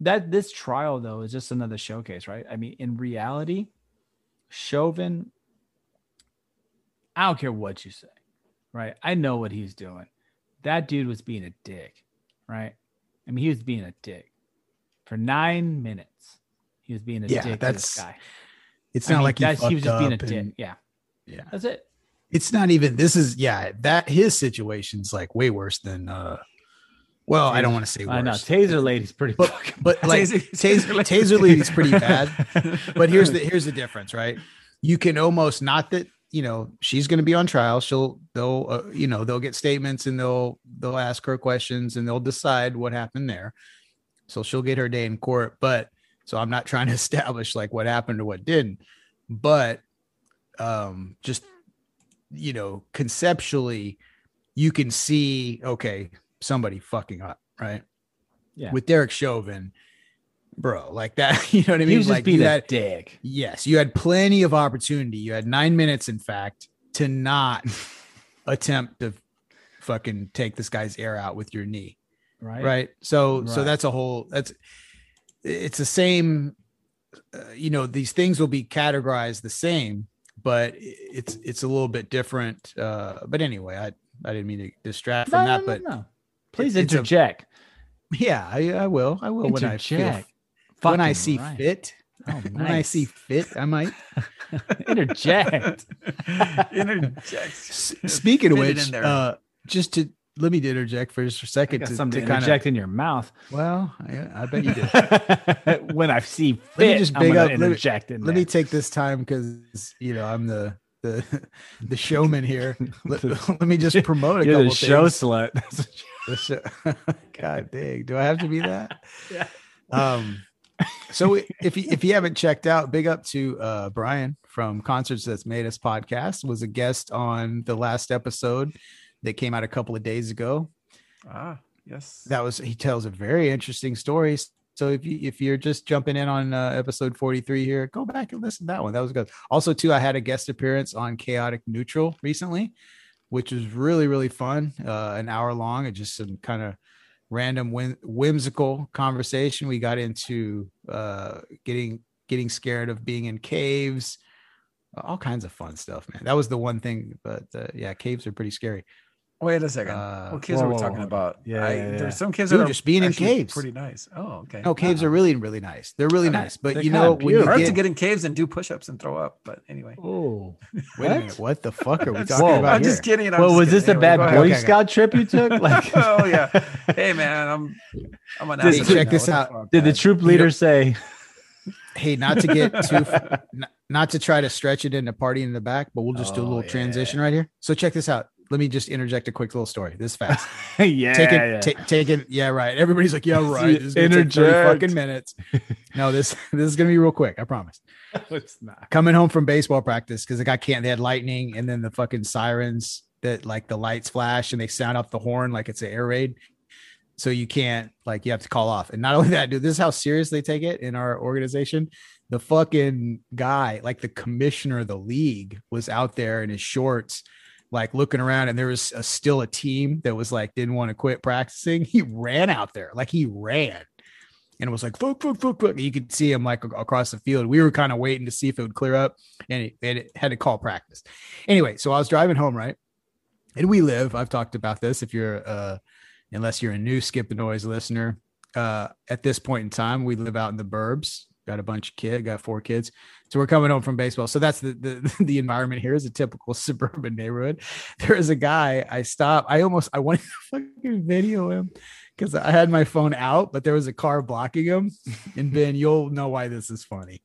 that this trial though is just another showcase, right? I mean, in reality, Chauvin, I don't care what you say, right? I know what he's doing. That dude was being a dick, right? I mean, he was being a dick for nine minutes. He was being a
Yeah,
dick
that's-
guy.
It's
I
not
mean,
like he,
he was just being a dick.
and-
Yeah,
yeah.
that's it.
It's not even. This is yeah. That his situation's like way worse than. uh Well, I don't want to say
I know.
worse,
Taser lady's pretty
but but like
Taser-
taser, taser lady's pretty bad. But here's the here's the difference, right? You can almost not that you know she's going to be on trial. She'll they'll uh, you know they'll get statements and they'll they'll ask her questions and they'll decide what happened there. So she'll get her day in court. But so I'm not trying to establish like what happened or what didn't, but um just you know conceptually you can see okay somebody fucking up right
Yeah.
with derek chauvin bro like that you know what i
he
mean
was just
like
being
you had,
dick.
yes you had plenty of opportunity you had nine minutes in fact to not attempt to fucking take this guy's air out with your knee
Right.
right so so that's a whole that's it's the same uh, you know these things will be categorized the same but it's it's a little bit different uh but anyway i i didn't mean to distract from
No,
that
no,
but
no, no. Please
it's a-
interject.
yeah I, I will i will when i feel,
interject.
when i see
right.
fit
Oh,
when i see fit i might
interject.
Interject.
S- speaking of which
in
uh just to let me interject for just a second to,
something
to
to interject in your mouth.
well I, I bet you did
when I see fit,
Let me just big up- let me-
in
let me take this time because you know I'm the the the showman here. Let, let me just promote a
You're
couple
the show
things.
slut.
The show- God dang, do I have to be that?
Yeah.
Um. So if you if you haven't checked out, big up to uh Brian from Concerts That's Made Us podcast was a guest on the last episode that came out a couple of days ago.
Ah, yes.
that was he tells a very interesting story so if you if you're just jumping in on uh, episode 43 here go back and listen to that one that was good also too i had a guest appearance on chaotic neutral recently which was really really fun uh an hour long and just some kind of random whim- whimsical conversation. We got into uh, getting getting scared of being in caves, all kinds of fun stuff, man. That was the one thing, but uh, yeah, caves are pretty scary.
Wait a second.
Uh,
what caves
whoa,
are we
whoa,
talking
whoa.
about?
Yeah,
I,
yeah, yeah.
There's some caves
Dude,
that are
just being in caves.
Pretty nice. Oh, okay.
No, caves
Wow.
are really really nice. They're really
They're
nice, but you know when you
I'd
get,
to get in caves and do push-ups and throw up, but anyway.
Oh,
wait a minute, what the fuck are we talking
Whoa.
about
I'm
here?
just kidding. I'm
well,
just
was this
kidding.
a bad
Anyway,
Boy
go
Okay,
ahead.
Scout trip you took? Like,
oh yeah. Hey man, I'm I'm an
Did-
check this out.
did the troop leader say?
hey, not to get too, not to try to stretch it into party in the back, but we'll just do a
Oh,
little
yeah.
transition right here. So check this out. Let me just interject a quick little story. This fast.
yeah,
taking,
yeah.
ta- taking, yeah, right. Everybody's like, yeah, right. This is gonna take 30
Interject.
fucking minutes. No, this this is gonna be real quick. I promise.
it's not.
Coming home from baseball practice because the guy can't. They had lightning and then the fucking sirens that like the lights flash and they sound off the horn like it's an air raid. So you can't like you have to call off. And not only that, dude, this is how serious they take it in our organization. The fucking guy, like the commissioner of the league, was out there in his shorts, like looking around, and there was a, still a team that was like didn't want to quit practicing. He ran out there, like he ran, and was like fuck, fuck, fuck, fuck. You could see him like across the field. We were kind of waiting to see if it would clear up, and it, and it had to call practice. Anyway, so I was driving home, right? And we live. I've talked about this. If you're uh unless you're a new skip the noise listener uh at this point in time we live out in the burbs got a bunch of kids got four kids so we're coming home from baseball so that's the the, the environment here is a typical suburban neighborhood there is a guy i stop. i almost i wanted to fucking video him because i had my phone out but there was a car blocking him and ben you'll know why this is funny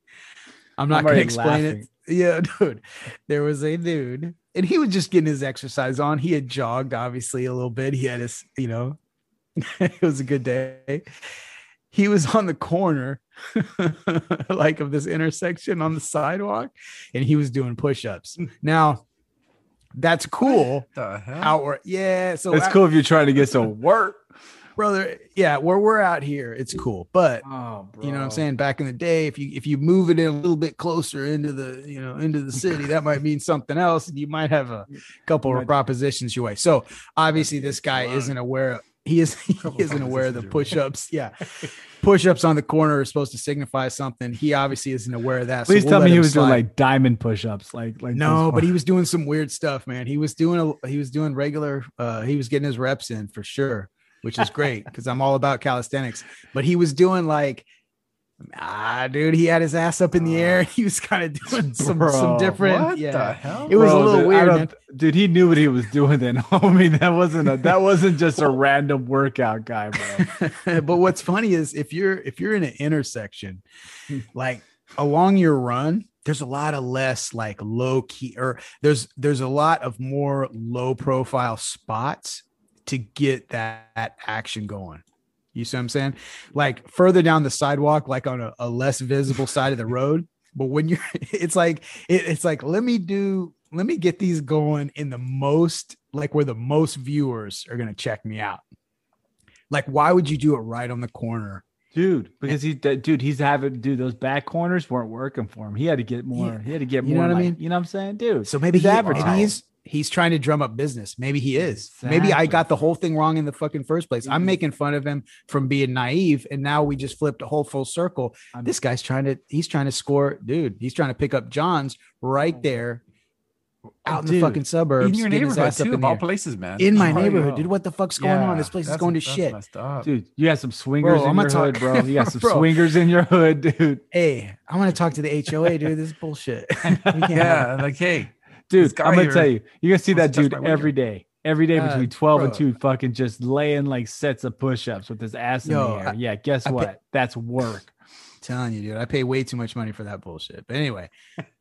i'm not
I'm
going to
already
explain it yeah, dude. There was a dude, and he was just getting his exercise on. He had jogged, obviously, a little bit. He had his, you know, it was a good day. He was on the corner, like of this intersection on the sidewalk, and he was doing push-ups. Now, that's cool.
The hell?
Outward, yeah. So
It's
out-
cool if you're trying to get some work.
brother. Yeah, where we're out here, it's cool. But
Oh,
you know what I'm saying? Back in the day, if you if you move it in a little bit closer into the you know into the city, that might mean something else. and You might have a couple of propositions your way. So obviously, this guy isn't aware. He is he
Couple
isn't aware of the
propositions
push-ups. Yeah, push-ups on the corner are supposed to signify something. He obviously isn't aware of that. so
Please
we'll
tell me he was doing like diamond push-ups, like like
No, but he was doing some weird stuff, man. He was doing a he was doing regular uh he was getting his reps in for sure, which is great because I'm all about calisthenics. But he was doing like ah dude, he had his ass up in the air. He was kind of doing some some different
what
yeah.
the hell?
It was a little
dude,
weird.
Dude, he knew what he was doing then, homie. That wasn't a that wasn't just a random workout guy, bro.
but what's funny is if you're if you're in an intersection, like along your run, there's a lot of less like low key or there's there's a lot of more low profile spots to get that, that action going. You see what I'm saying? Like further down the sidewalk, like on a, a less visible side of the road. But when you're, it's like it, it's like let me do let me get these going in the most like where the most viewers are gonna check me out. Like, why would you do it right on the corner?
Dude, because he dude, he's having dude, those back corners weren't working for him. He had to get more,
Yeah.
he had to get more.
You know
more
what I
like-
mean?
You know what I'm saying? Dude.
So maybe
he's
he, maybe
advertising.
he's he's trying to drum up business. Maybe he is. Maybe I got the whole thing wrong in the fucking first place. I'm
Mhm.
making fun of him from being naive, and now we just flipped a whole full circle.
I'm-
This guy's trying to he's trying to score, dude. He's trying to pick up Johns right there out in the fucking suburbs.
in your neighborhood
ass up
too,
in
of all places, man.
in my
Oh,
neighborhood,
yeah.
dude. What the fuck's going on? This place is going to shit.
dude, you got some swingers
Bro,
in
I'm
your
gonna
hood, bro. You got some
Bro.
swingers in your hood, dude.
Hey, I want to talk to the HOA, dude. This is bullshit. We
Yeah, like hey,
Dude, I'm gonna
here
tell you, you're gonna see
wants
that dude
my window.
every day. Every day
Uh,
between 12 and 2, fucking just laying like sets of push-ups with his ass in the air.
I-
yeah, guess
I pay-
what? That's work.
telling you, dude. I pay way too much money for that bullshit. But anyway,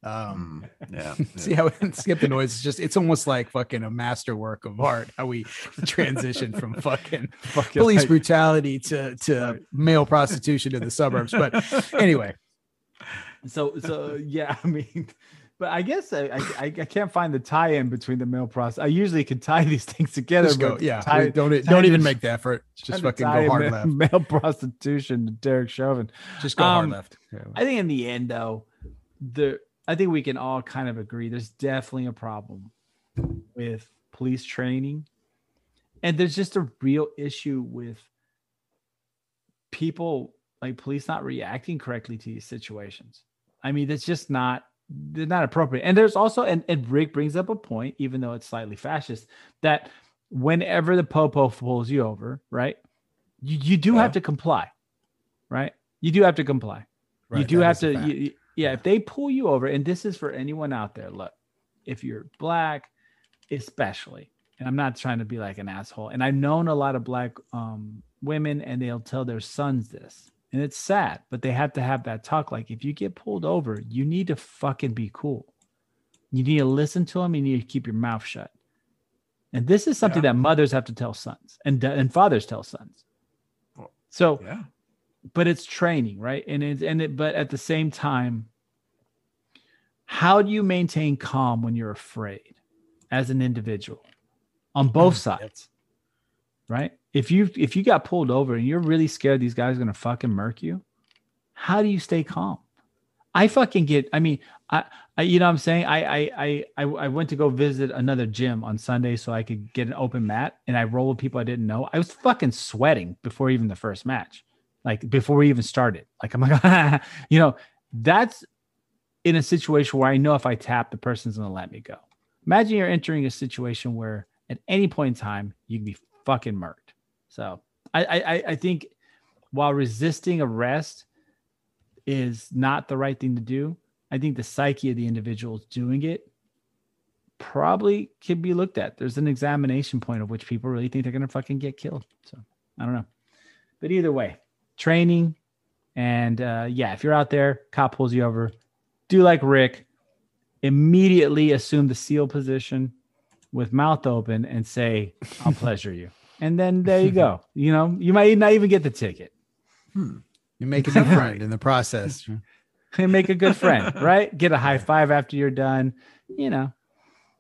um,
Mm, yeah.
see how skip the noise It's just it's almost like fucking a masterwork of art how we transition from fucking
Fucking
police
like-
brutality to to male prostitution in the suburbs but anyway
So so yeah, I mean, but I guess I I, I can't find the tie-in between the male process. I usually can tie these things together.
just go
but
yeah
tie-
don't
tie
don't even make the effort just fucking go hard left
Male prostitution to Derek Chauvin.
just go hard
Um,
left Yeah.
I think in the end, though, the I think we can all kind of agree there's definitely a problem with police training, and there's just a real issue with people like police not reacting correctly to these situations. I mean, it's just not they're not appropriate. And there's also and, and Rick brings up a point, even though it's slightly fascist, that whenever the popo pulls you over, right, you, you do
Yeah.
have to comply, right? You do have to comply. you do have to, you- you- yeah. If they pull you over, and this is for anyone out there, look, if you're black, especially, and I'm not trying to be like an asshole, and I've known a lot of black um, women, and they'll tell their sons this, and it's sad, but they have to have that talk. Like, if you get pulled over, you need to fucking be cool. You need to listen to them. You need to keep your mouth shut. And this is something
Yeah.
that mothers have to tell sons, and and fathers tell sons. So
Yeah.
but it's training, right? And it's and it, but at the same time, how do you maintain calm when you're afraid as an individual on both hmm, sides? Right? If you if you got pulled over and you're really scared these guys are gonna fucking murk you, how do you stay calm? I fucking get. I mean, I, I you know what I'm saying. I, I I I I went to go visit another gym on Sunday so I could get an open mat, and I roll with people I didn't know. I was fucking sweating before even the first match, like before we even started. Like I'm like, you know, that's in a situation where I know if I tap, the person's gonna let me go. Imagine you're entering a situation where at any point in time you can be fucking murked. So I I I- think while resisting arrest is not the right thing to do, I think the psyche of the individuals doing it probably could be looked at. There's an examination point of which people really think they're gonna fucking get killed. So I don't know. But either way, training and uh, yeah, if you're out there, cop pulls you over, do like Rick, immediately assume the seal position with mouth open and say, "I'll pleasure you," and then there you go. You know, you might not even get the ticket.
Hmm.
You make a new friend in the process.
and make a good friend, right? Get a high five after you're done. You know,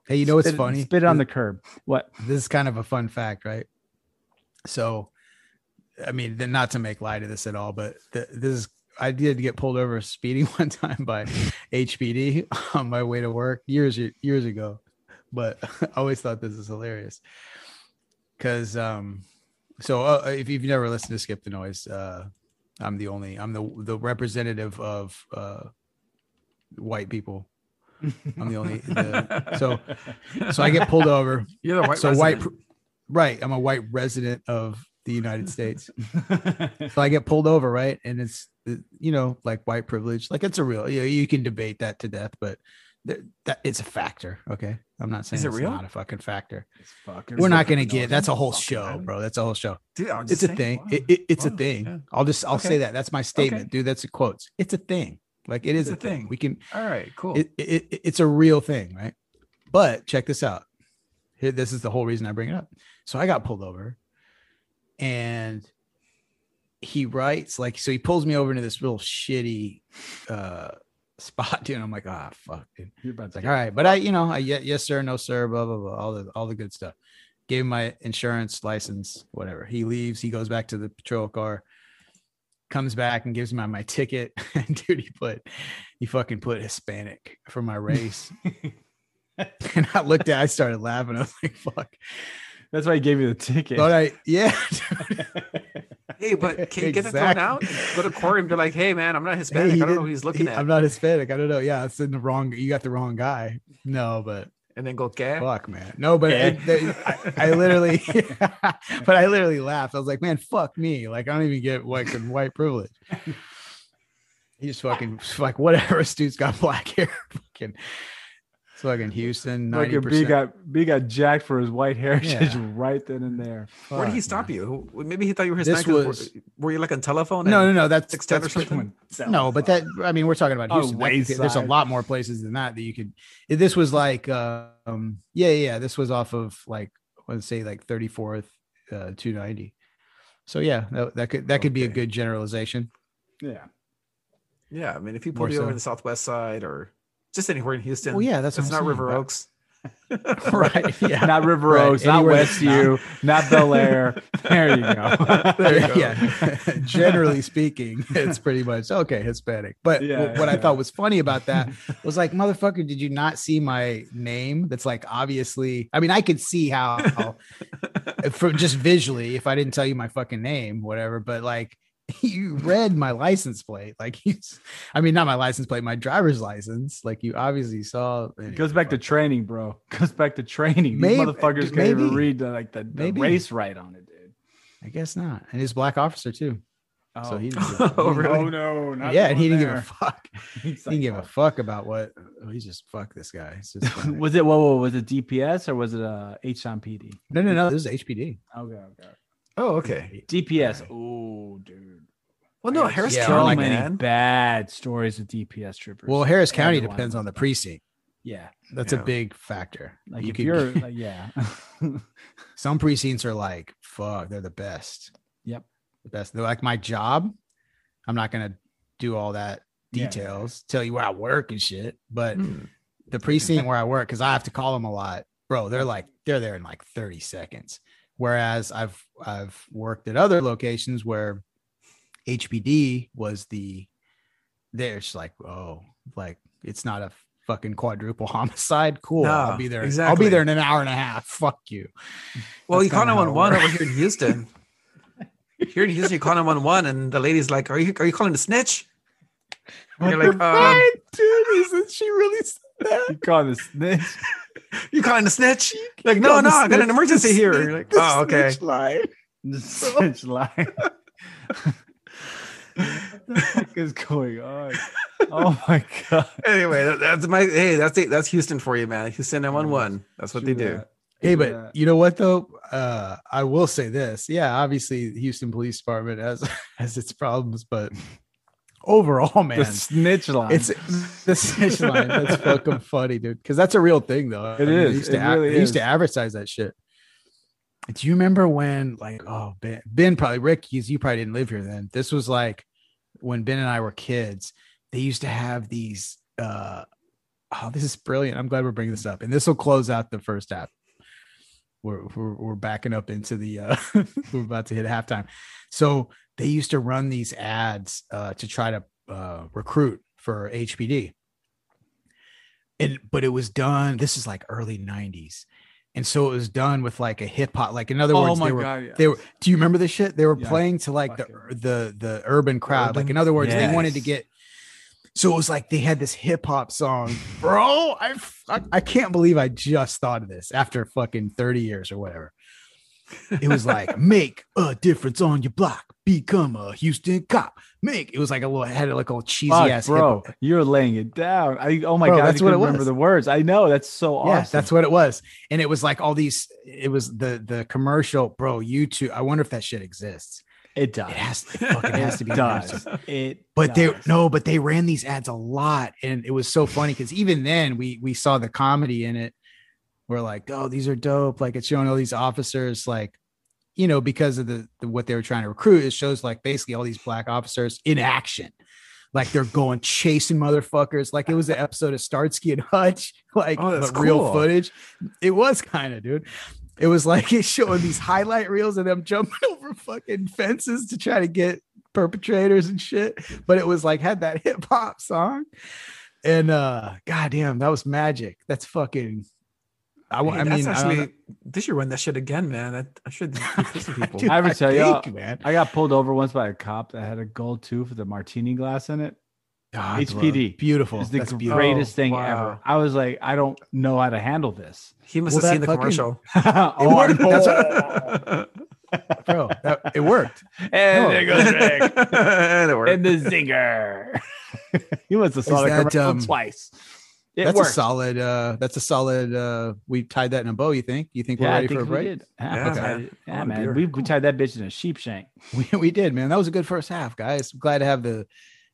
Hey, you know what's
spit
funny?
Spit it on the curb. What?
this is kind of a fun fact, right? So, I mean, not to make light of this at all, but th- this is I did get pulled over speeding one time by HPD on my way to work years years ago, but I always thought this is hilarious because um, so uh, if you've never listened to Skip the Noise, uh, I'm the only I'm the the representative of uh, white people. I'm the only the, so so I get pulled over.
You're the white
so white right i'm a white resident of the united states. So i get pulled over right? And it's uh, you know like white privilege like it's a real you, know, you can debate that to death but th- that it's a factor okay i'm not saying
Is it
it's
real?
not a fucking factor
It's fucking
we're not gonna get that's a whole show bro that's a whole show
Dude, I'm
it's a
saying.
thing
Wow.
it, it- it's a thing
Yeah.
i'll just i'll
Okay.
say that that's my statement
Okay.
dude that's a quotes it's a thing like it is
It's
a thing.
thing.
we can
All right, cool.
it, it, it- it's a real thing, right? But check this out. Here, this is the whole reason I bring it up. So I got pulled over, and he writes like, so he pulls me over into this real shitty uh spot, dude. And I'm like, ah, fuck, dude.
You're about to
like, all right, but I, you know, I yes sir, no sir, blah blah blah, all the all the good stuff. Gave him my insurance, license, whatever. He leaves. He goes back to the patrol car. Comes back and gives me my, my ticket. And dude, he put he fucking put Hispanic for my race. and I looked at, I started laughing. I was like, "Fuck!"
That's why he gave you the ticket.
But I, yeah,
hey, but can you get it thrown out? Go to court and be like, hey, man, I'm not Hispanic.
Hey,
I don't know who he's looking
he-
at.
I'm not Hispanic. I don't know. Yeah, it's in the wrong. You got the wrong guy. No, but
and then go, "Okay."
fuck, man. No, but
Yeah.
it- they- I, I literally, but I literally laughed. I was like, man, fuck me. Like I don't even get like white privilege. He just fucking like whatever. This dude's got black hair. Fucking, it's fucking Houston. Ninety
Fucking B got B got jacked for his white heritage
Yeah.
right then and there.
Where did he stop you? Maybe he thought you were
This was-
were, were you like on telephone?
No, no, no. That's
610 or something?
No, but that I mean, we're talking about
Oh,
Houston. That could- there's a lot more places than that that you could. This was like, um, yeah, yeah. This was off of like, let's say like 34th, uh, 290. So yeah, that, that could that could be a good generalization.
Yeah.
Yeah, I mean, if he
More
pulled you over
so.
on the southwest side or just anywhere in Houston,
Well, yeah, that's
it's not
saying,
River
but-
Oaks.
right? Yeah,
Not River
Right,
Oaks, not
that's
Westview, not Bel Air. There you go.
There you go.
yeah. Generally speaking, it's pretty much okay, Hispanic. But
Yeah,
wh- what I thought was funny about that was like, motherfucker, did you not see my name? That's like obviously. I mean, I could see how, from just visually, if I didn't tell you my fucking name, whatever. But like, you read my license plate. Like he's, I mean, not my license plate, my driver's license. Like you obviously saw.
It goes back to training, bro. Goes back to training.
Maybe-
These motherfuckers can't
maybe.
even read the, like the, the
Maybe.
race right on it, dude.
I guess not. And he's black officer too.
Oh,
So he didn't give
Oh, really?
oh no, not
yeah, and he didn't give a fuck. He didn't give a fuck about what. Oh, he's just fuck this guy. It's just
was it what, what was it DPS or was it uh H-Town
no, no, no. This is HPD.
Okay, okay.
Oh, okay.
DPS. Oh, dude.
Well, no,
I got
Harris
Yeah,
so
County,
like-
many
man.
bad stories with DPS troopers.
Well, Harris County
Everyone.
depends on the precinct.
yeah,
That's
Yeah.
a big factor.
like
You
if
could-
you're, like, yeah,
some precincts are like, fuck, they're the best.
Yep.
The best. They're like my job. I'm not gonna do all that
Yeah.
details, tell you where I work and shit. But
Hmm.
the precinct where I work, because I have to call them a lot, bro. They're like they're there in like 30 seconds. Whereas I've I've worked at other locations where HPD was the they're just like, oh, like it's not a fucking quadruple homicide. Cool. I'll be there. I'll be there in an hour and a half. Fuck you.
Well,
That's
you call
kinda how it
911 over here in Houston. here in Houston, you call 911, and the lady's like, "Are you are you calling the snitch?" And you're like, um,
dude, isn't she really?
You call this snitch.
"You calling the snitch?" Like, no,
Call the
no, I got an emergency
the
here.
snitch-
You're like, oh, okay.
snitch line.
The snitch line. what the fuck is going on? Oh my god!
Anyway, that, that's my hey, that's it. That's Houston for you, man. Houston 911. That's what they
True
do.
that.
Hey, but
that.
you know what though? Uh, I will say this. Yeah, obviously Houston Police Department has has its problems, but overall, man,
the snitch line.
it's the snitch line. That's fucking funny, dude. Because that's a real thing, though.
It
They
is.
used
It
to,
really
they used to advertise that shit. Do you remember when, like, oh, Ben, ben probably Rick, you, you probably didn't live here then. This was like when Ben and I were kids. They used to have these. uh Oh, this is brilliant. I'm glad we're bringing this up, and this will close out the first half. We're we're, we're backing up into the. uh We're about to hit halftime. So they used to run these ads uh, to try to uh, recruit for HPD. And but it was done. This is like early '90s, and so it was done with like a hip hop. Like in other
oh
words,
my
they were
god! Yeah.
they were. Do you remember this shit? They were
Yeah,
playing to like the the the urban crowd. Like in other words, they wanted to get. So it was like they had this hip hop song, bro. I, I I can't believe I just thought of this after fucking thirty years or whatever. It was like make a difference on your block, become a Houston cop. Make it was like a little it had like a little cheesy
Fuck,
ass
bro,
hip-
you're laying it down. I oh my
Bro,
god,
that's
I
what it
remember
was.
the words. I know that's so awesome.
Yeah, that's what it was. And it was like all these, it was the the commercial, bro. YouTube. I wonder if that shit exists.
It does.
It has it fucking has to be
It
does.
does. It
But they no, but they ran these ads a lot, and it was so funny because even then we we saw the comedy in it. We're like, oh, these are dope. Like it's showing all these officers, like, you know, because of the, the what they were trying to recruit. It shows like basically all these black officers in action. Like they're going chasing motherfuckers. Like it was an episode of Starsky and Hutch, like
Oh,
but real footage. It was kind of, dude. It was like it's showing these highlight reels of them jumping over fucking fences to try to get perpetrators and shit. But it was like had that hip hop song. And uh goddamn, that was magic. That's fucking I, wa-
Hey,
I
that's
mean, I don't
actually they should run that shit again, man. I, I should teach some people.
Dude,
I ever tell y'all-
man.
I got pulled over once by a cop that had a gold tooth with a martini glass in it.
God,
HPD.
Beautiful.
It's the
That's
greatest
Oh,
thing
wow.
ever. I was like, I don't know how to handle this.
He must
Well,
have seen the
fucking-
commercial.
oh,
worked.
no.
Bro. That, it worked.
and
No.
there goes Rick.
and it worked.
and the zinger. he must have saw
Is
the
that,
commercial
um,
twice. It
that's
worked.
a solid uh that's a solid uh we tied that in a bow, you think? You think we're
yeah, I
ready
think
for a
we
break?
did. Yeah,
Yeah,
okay.
man.
Yeah man. We, we tied that bitch in a sheep shank.
We, we did, man. That was a good first half, guys. Glad to have the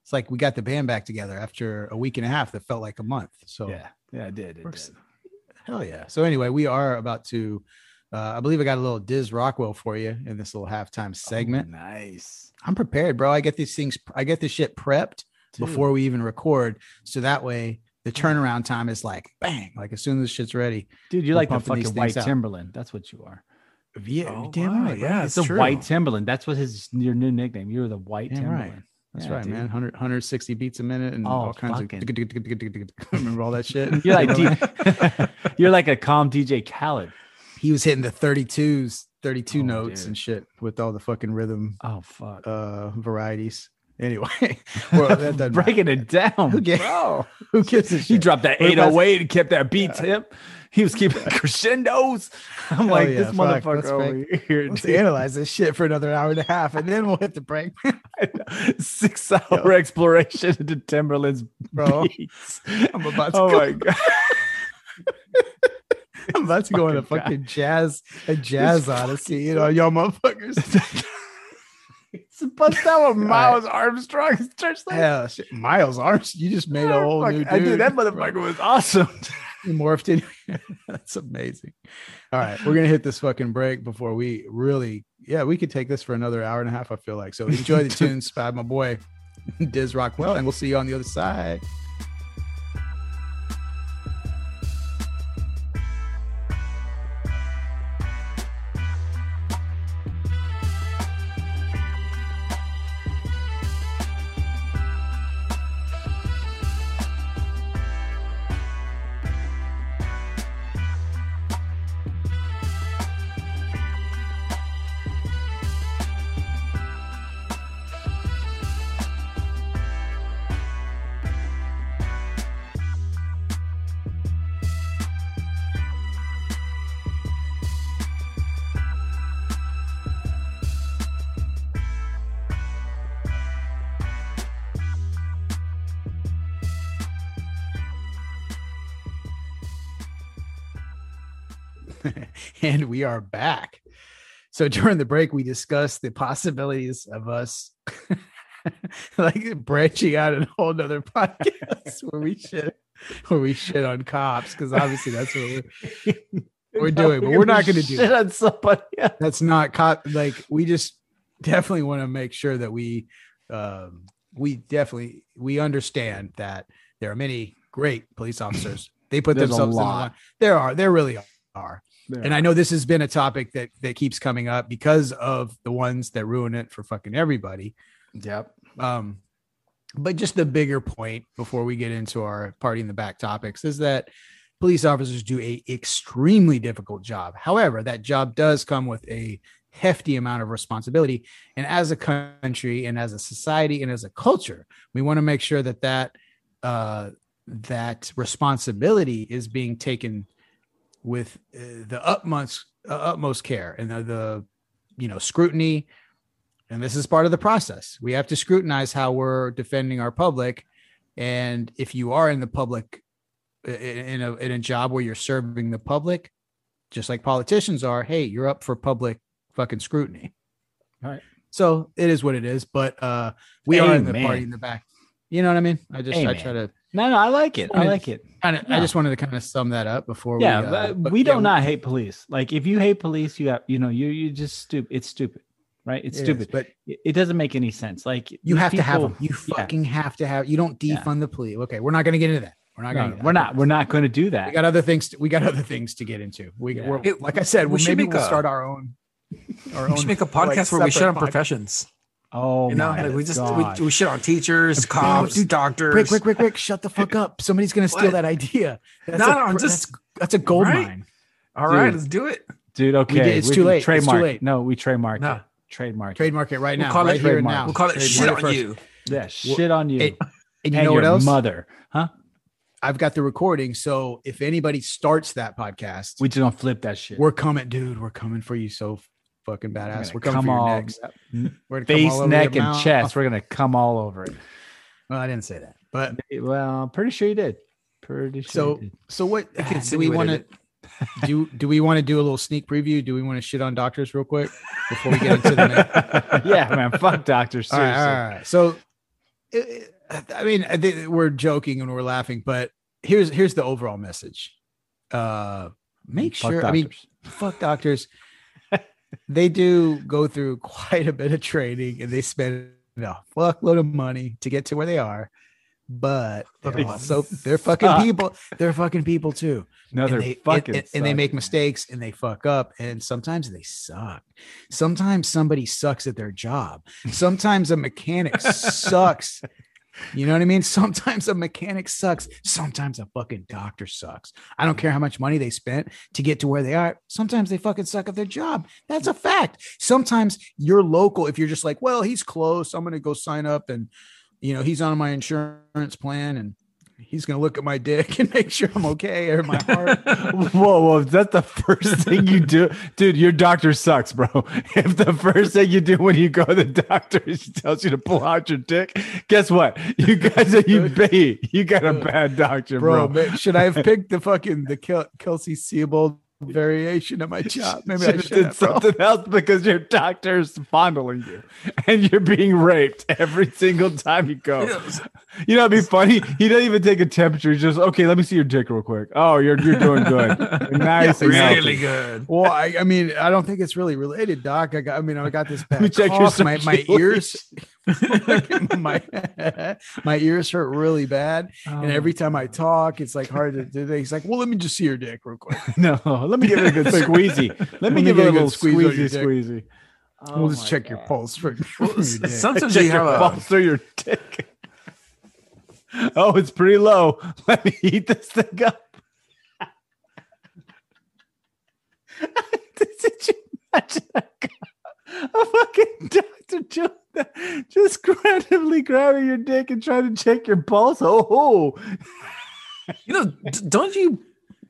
it's like we got the band back together after a week and a half that felt like a month. So
Yeah, yeah, it did. It
Works.
did.
hell yeah. So anyway, we are about to uh I believe I got a little Diz Rockwell for you in this little halftime segment.
Oh, nice.
I'm prepared, bro. I get these things I get this shit prepped
Dude.
before we even record. So that way the turnaround time is like bang, like as soon as shit's ready.
Dude, you're like the fucking white
out.
Timbaland. That's what you are.
Yeah,
Oh,
damn
wow,
right.
yeah,
It's a white Timbaland. That's what his your new nickname. You're the white
Damn right. That's
Yeah,
right,
dude.
man. 100, 160 beats a minute and
Oh,
all kinds of remember all that shit.
You're like D- you're like a calm DJ Khaled.
he was hitting the 32s, 32
Oh,
notes
dude.
and shit with all the fucking rhythm
Oh fuck.
uh varieties. Anyway, well, that doesn't
Breaking it down,
Who gives-
bro.
Who gives a shit?
He dropped that
We're about to-
808 and kept that beat tip. He was keeping crescendos. I'm oh, like,
yeah,
this
fuck,
motherfucker over here.
Let's
dude.
analyze this shit for another hour and a half, and then we'll hit the break,
Six hour exploration into Timbaland's
bro.
beats.
I'm about to
Oh
go.
my god.
I'm about to go on a
fucking
jazz, a jazz odyssey. You know, y'all motherfuckers.
Bust out with Miles Armstrong. It's just like,
Hell, shit. Miles Armstrong. you just made a whole
fuck,
new dude.
I that motherfucker was awesome.
He morphed in. That's amazing. All right, we're gonna hit this fucking break before we really. Yeah, we could take this for another hour and a half. I feel like so. Enjoy the tunes by my boy Diz Rockwell, and we'll see you on the other side. And we are back. So during the break, we discussed the possibilities of us like branching out in a whole nother podcast where we shit where we shit on cops because obviously that's what we're We're doing, but we're not gonna do
shit
that.
on somebody else.
that's not cop like we just definitely want to make sure that we um we definitely we understand that there are many great police officers they put
There's
themselves in the line there are there really are and I know this has been a topic that that keeps coming up because of the ones that ruin it for fucking everybody.
Yep.
Um, but just the bigger point before we get into our party in the back topics is that police officers do a extremely difficult job. However, that job does come with a hefty amount of responsibility. And as a country, and as a society, and as a culture, we want to make sure that that uh, that responsibility is being taken with uh, the utmost uh, utmost care and the, the you know scrutiny. And this is part of the process. We have to scrutinize how we're defending our public. And if you are in the public in a in a job where you're serving the public just like politicians are hey you're up for public fucking scrutiny.
Right.
so it is what it is but uh we are in the party in the back. You know what i mean? I just i try to
No, no, I like it. I like it.
kind of i just wanted to kind of sum that up before
Yeah,
we uh,
but
but
we
yeah,
do not hate police. Like if you hate police, you have you know you you just stupid. It's stupid, right? It's
it is,
stupid.
but
It, it doesn't make any sense. Like
You
these
have to have them. You
yeah.
fucking have to have. You don't
Yeah.
defund the police. Okay, we're not going to get into that. We're not
No,
going.
we're not. We're not going to do that.
We
that.
got other things. To, we got other things to get into. We,
Yeah.
we're, like I said,
we
well,
should
maybe
make
we'll
a-
start our own. Our
We should make a podcast where we shut on professions.
Oh
You know,
my
like we just
God.
we, we shit on teachers, cops,
dude,
doctors.
Quick, quick, quick, quick! Shut the fuck up! Somebody's going to steal
What?
that idea. That's
No,
a,
no, I'm just-
that's, that's a gold
Right?
mine.
All right,
Dude.
let's do it.
dude. Okay,
it's
we
too
can
late. It's too
Trademark.
late.
No, we trademark
No.
it. Trademark.
Trademark it right now.
We'll call
right
it
here and now.
We'll call it
Trademark
shit on
first.
you.
Yeah, shit on you.
It- And you
and
know what else?
Mother, huh?
I've got the recording. So if anybody starts that podcast,
We just don't flip that shit.
we're coming, dude. We're coming for you so fucking badass. We're coming
come
for
all
necks.
n-
We're gonna
face, neck, and
mouth.
chest. We're gonna come all over it.
Well, I didn't say that, but
Well, I'm pretty sure you did. Pretty sure.
so
did.
so what
I
do we want to do? Do we want to do a little sneak preview? Do we want to shit on doctors real quick before we get into the
yeah, man. Fuck doctors.
All right,
Seriously.
all right, all right. So, it- I mean, I think we're joking and we're laughing, but here's here's the overall message. Uh, make
Fuck
sure. I mean, fuck doctors. They do go through quite a bit of training and they spend a fuckload of money to get to where they are. But they're
They
also they're fucking
suck.
people. They're fucking people too.
no,
And
they're
they,
fucking.
and, and they make mistakes and they fuck up and sometimes they suck sometimes somebody sucks at their job sometimes a mechanic sucks You know what I mean? Sometimes a mechanic sucks. Sometimes a fucking doctor sucks. I don't care how much money they spent to get to where they are. Sometimes they fucking suck at their job. That's a fact. Sometimes you're local. If you're just like, well, he's close. I'm going to go sign up and, you know, he's on my insurance plan and he's gonna look at my dick and make sure I'm okay or my heart.
whoa, whoa, is that the first thing you do? Dude, your doctor sucks, bro. If the first thing you do when you go to the doctor is he tells you to pull out your dick, guess what? You guys are you pay. You got a bad doctor, bro.
bro. should I have picked the fucking the Kel- Kelsey Seybold variation of my job? Maybe I
Should've
should
did
have, bro.
something else because your doctor's fondling you and you're being raped every single time you go. You know, it'd be funny. He doesn't even take a temperature. He's just okay. Let me see your dick real quick. Oh, you're you're doing good. You're nice and healthy.
really good.
Well, I, I mean, I don't think it's really related, Doc. I got, I mean, I got this bad
me check your.
My, my ears, my my ears hurt really bad, and every oh, time I talk, it's like hard to do. He's like, "Well, let me just see your dick real quick.
no, let me give it a good squeezy. Let me
me
give it
a
a little squeezy, squeezy. Oh
we'll just check your pulse for, from your dick.
sometimes
Check
you have
your
a
pulse through your dick. Oh, it's pretty low. Let me heat this thing up. Did you imagine a, a fucking that? just randomly grabbing your dick and trying to check your pulse? Oh,
you know, don't you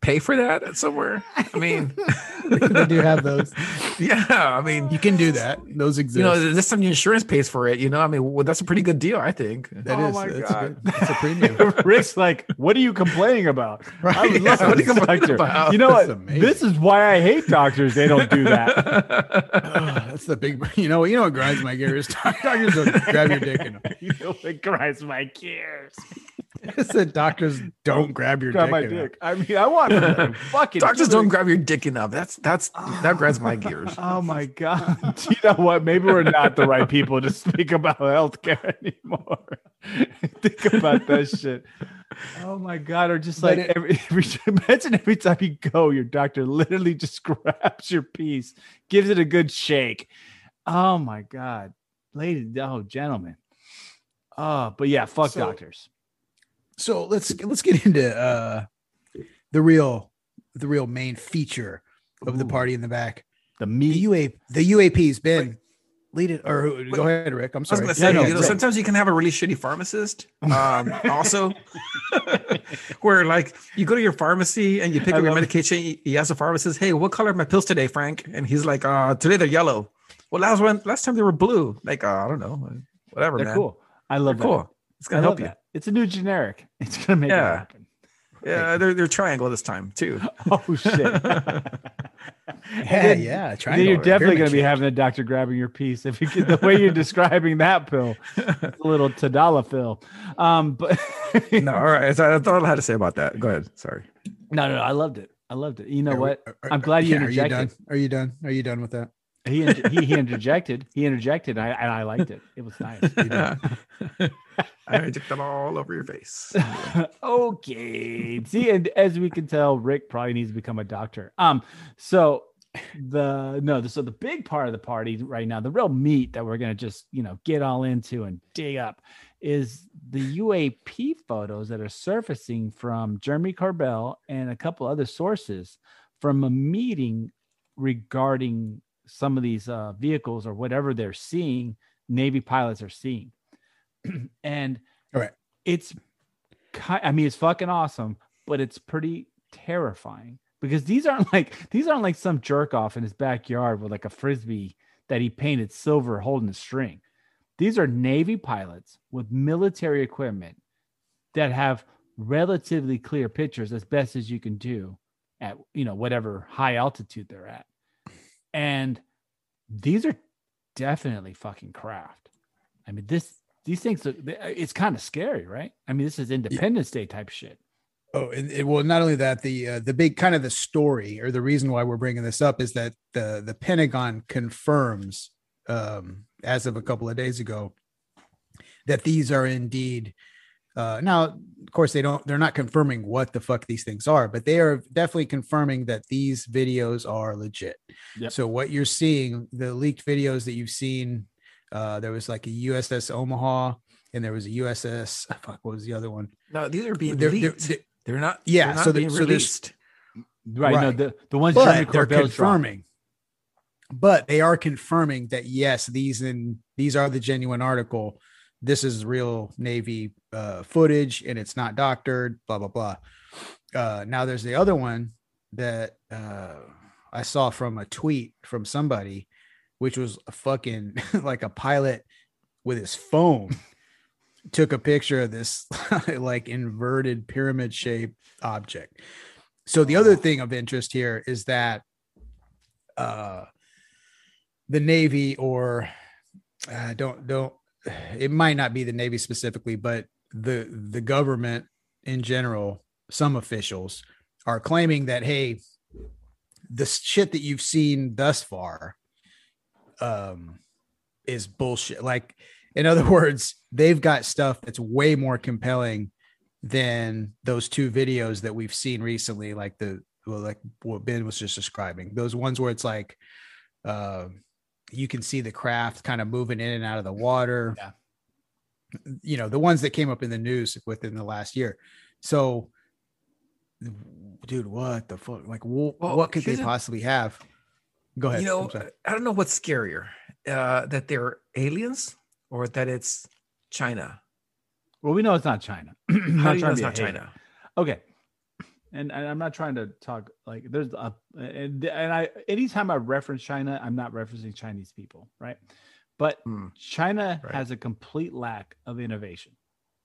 pay for that somewhere? I mean,
they do have those.
yeah, I mean,
You can do that. Those exist.
you know, this time your insurance pays for it. You know, I mean, well, that's a pretty good deal, I think.
that
Oh
is.
my
that's
God.
good. That's a premium.
Rick's like, what are you complaining about? I would love
Yeah, what are you complaining
doctor.
about?
You know
That's
what?
amazing.
This is why I hate doctors. They don't do that.
Ugh, ah, that's the big. You know. You know what grinds my gears? Doctors don't grab your dick and
you know what grinds my gears.
I said doctors don't grab your
Grab
dick.
my
enough.
dick. I mean, I want them to fucking
Doctors
do it.
don't grab your dick enough. That's that's that grinds my gears.
Oh my god! You know what? Maybe we're not the right people to speak about healthcare anymore. Think about that shit. Oh my god! Or just like
it-
every, every imagine every time you go, your doctor literally just grabs your piece, gives it a good shake. Oh my god, ladies, oh gentlemen. Oh, but yeah, fuck
So-
doctors.
So let's let's get into uh the real the real main feature of the party in the back.
The
The
meat.
UA the UAP's been lead it or go ahead, Rick. I'm
I was
sorry.
gonna
Yeah,
say,
no,
you know,
Rick.
sometimes you can have a really shitty pharmacist. Um, also, where like you go to your pharmacy and you pick
I
up your
love it.
medication. You, you ask the pharmacist, "Hey, what color are my pills today, Frank?" And he's like, "Uh, today they're yellow." Well, last one, last time they were blue. Like, uh, I don't know, whatever,
They're
man.
cool. I love
They're
that.
cool. It's gonna
love
help you.
that. It's a new generic. It's gonna make it happen.
Yeah, they're they're triangle this time too.
Oh shit.
yeah,
then-
yeah.
Then
triangle
you're definitely going to be having the doctor grabbing your piece if you get the way you're describing that pill. It's a little tadalafil. Um, but
no, all right. So that's all I had to say about that. Go ahead. Sorry.
no, no, no, I loved it. I loved it. You know
Are
what?
are-
I'm glad you
yeah, Are you done?
interjected.
Are you done? Are you done with that?
He, he he interjected. He interjected, and I, and I liked it. It was nice.
I injected all over your face.
okay. See, and as we can tell, Rick probably needs to become a doctor. Um, so the no, the, so the big part of the party right now, the real meat that we're gonna just you know get all into and dig up is the UAP photos that are surfacing from Jeremy Corbell and a couple other sources from a meeting regarding some of these uh, vehicles or whatever they're seeing, Navy pilots are seeing. and
All right.
it's I mean, it's fucking awesome, but it's pretty terrifying because these aren't like these aren't like some jerk off in his backyard with like a frisbee that he painted silver holding a string. These are Navy pilots with military equipment that have relatively clear pictures as best as you can do at you know whatever high altitude they're at. And these are definitely fucking craft. I mean, this these things are- it's kind of scary, right? I mean, this is Independence Day type shit.
Oh, and, and well, not only that, the uh, the big kind of the story or the reason why we're bringing this up is that the the Pentagon confirms, um, as of a couple of days ago, that these are indeed. Uh, now, of course, they don't. They're not confirming what the fuck these things are, but they are definitely confirming that these videos are legit.
Yep.
So what you're seeing, the leaked videos that you've seen, uh, there was like a USS Omaha and there was a USS. Fuck, what was the other one?
No, these are being
They're- they're- they're-
They're, not.
Yeah, so
they're not
so the-
being
so there's-
released.
Right. No, the, the ones Jeremy
but they're
Corbell dropped.
confirming. But they are confirming that yes, these and these are the genuine article. This is real Navy uh, footage, and it's not doctored. Blah blah blah. Uh, now there's the other one that uh, I saw from a tweet from somebody, which was a fucking like a pilot with his phone took a picture of this like inverted pyramid shaped object. So the other thing of interest here is that uh the Navy or uh, don't don't it might not be the Navy specifically, but the the government in general, some officials are claiming that hey, the shit that you've seen thus far um is bullshit. Like in other words, they've got stuff that's way more compelling than those two videos that we've seen recently, like the well, like what Ben was just describing. Those ones where it's like uh, you can see the craft kind of moving in and out of the water.
Yeah.
You know, the ones that came up in the news within the last year. So dude, what the fuck? Like wh-
Well,
what could they
here's a-
possibly have? Go ahead.
You
I'm
know. I don't know what's scarier, uh, that they're aliens or that it's China.
Well, we know it's not China.
How
Not
do you know it's not. China?
Okay. And, I'm not trying to talk like there's a and, and I anytime I reference China, I'm not referencing Chinese people, right? But
Hmm.
China
Right.
has a complete lack of innovation,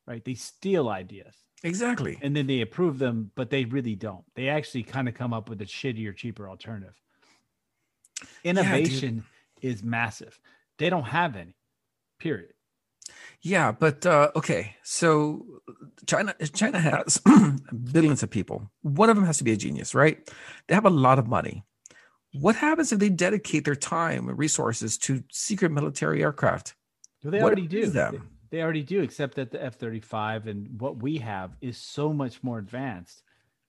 right? They steal ideas
Exactly.
and then they approve them, but they really don't. They actually kind of come up with a shittier, cheaper alternative. Innovation is massive. They don't have any. Period.
Yeah, but uh, okay. So China China has billions of people. One of them has to be a genius, right? They have a lot of money. What happens if they dedicate their time and resources to secret military aircraft?
Well, they
What
already do.
them?
they already do, except that the F 35 and what we have is so much more advanced.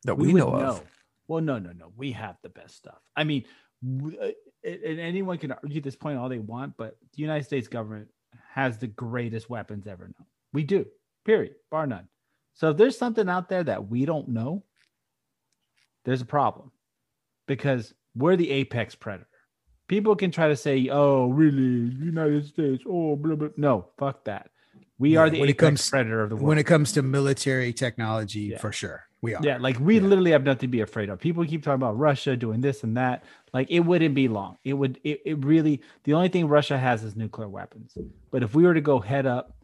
that we,
would
know of.
Well, no, no, no. We have the best stuff. I mean, uh, and anyone can argue this point all they want, but the United States government has the greatest weapons ever known. We do, period, bar none. So if there's something out there that we don't know, there's a problem because we're the apex predator. People can try to say, "Oh, really? United States? Oh, blah blah." No, fuck that. We
Yeah,
are the
when
apex
comes-
predator of the world.
when it comes to military technology,
Yeah.
for sure, we are.
Yeah, like we
Yeah.
literally have nothing to be afraid of. People keep talking about Russia doing this and that. Like it wouldn't be long. It would it, it really the only thing Russia has is nuclear weapons. But if we were to go head up,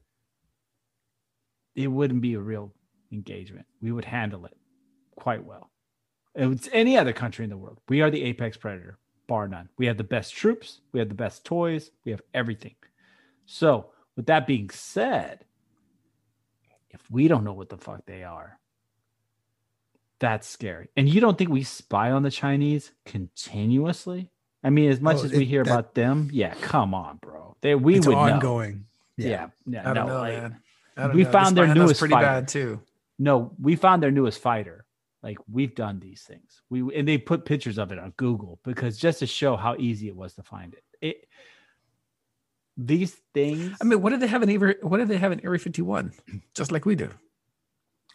it wouldn't be a real engagement. We would handle it quite well. It's any other country in the world. We are the apex predator, bar none. We have the best troops, we have the best toys, we have everything. So, with that being said, if we don't know what the fuck they are, that's scary. And you don't think we spy on the Chinese continuously? I mean, as much
Oh,
as we
it-
hear
that-
about them, yeah, come on, bro. They we
it's
would know.
ongoing.
Yeah,
Yeah.
yeah,
I don't
no,
know,
like,
man. I don't
we
know. They're
found their
spying on us
newest
pretty
fighter.
bad too.
no, we found their newest fighter. Like we've done these things. We and they put pictures of it on Google because just to show how easy it was to find it. It these things.
I mean, what do they have in Area? What do they have in Area 51? Just like we do.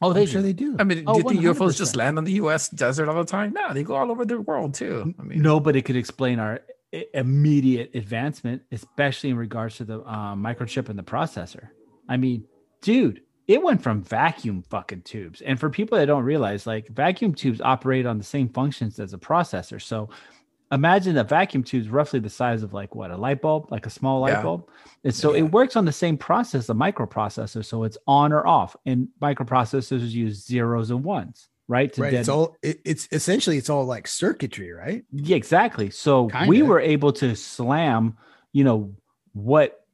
oh, they
I'm sure they do.
I mean,
Oh,
do you think UFOs
100%.
just land on the U.S. desert all the time? No, they go all over the world too. I mean,
no, but it could explain our immediate advancement, especially in regards to the um, microchip and the processor. I mean, dude, it went from vacuum fucking tubes. And for people that don't realize, like vacuum tubes operate on the same functions as a processor. So imagine a vacuum tube is roughly the size of like what a light bulb, like a small light
Yeah.
bulb. And so
Yeah.
it works on the same process, a microprocessor. So it's on or off. And microprocessors use zeros and ones, right? To
right.
dead-
It's all. It, it's essentially it's all like circuitry, right?
yeah, exactly. So we
Kinda.
were able to slam, you know, what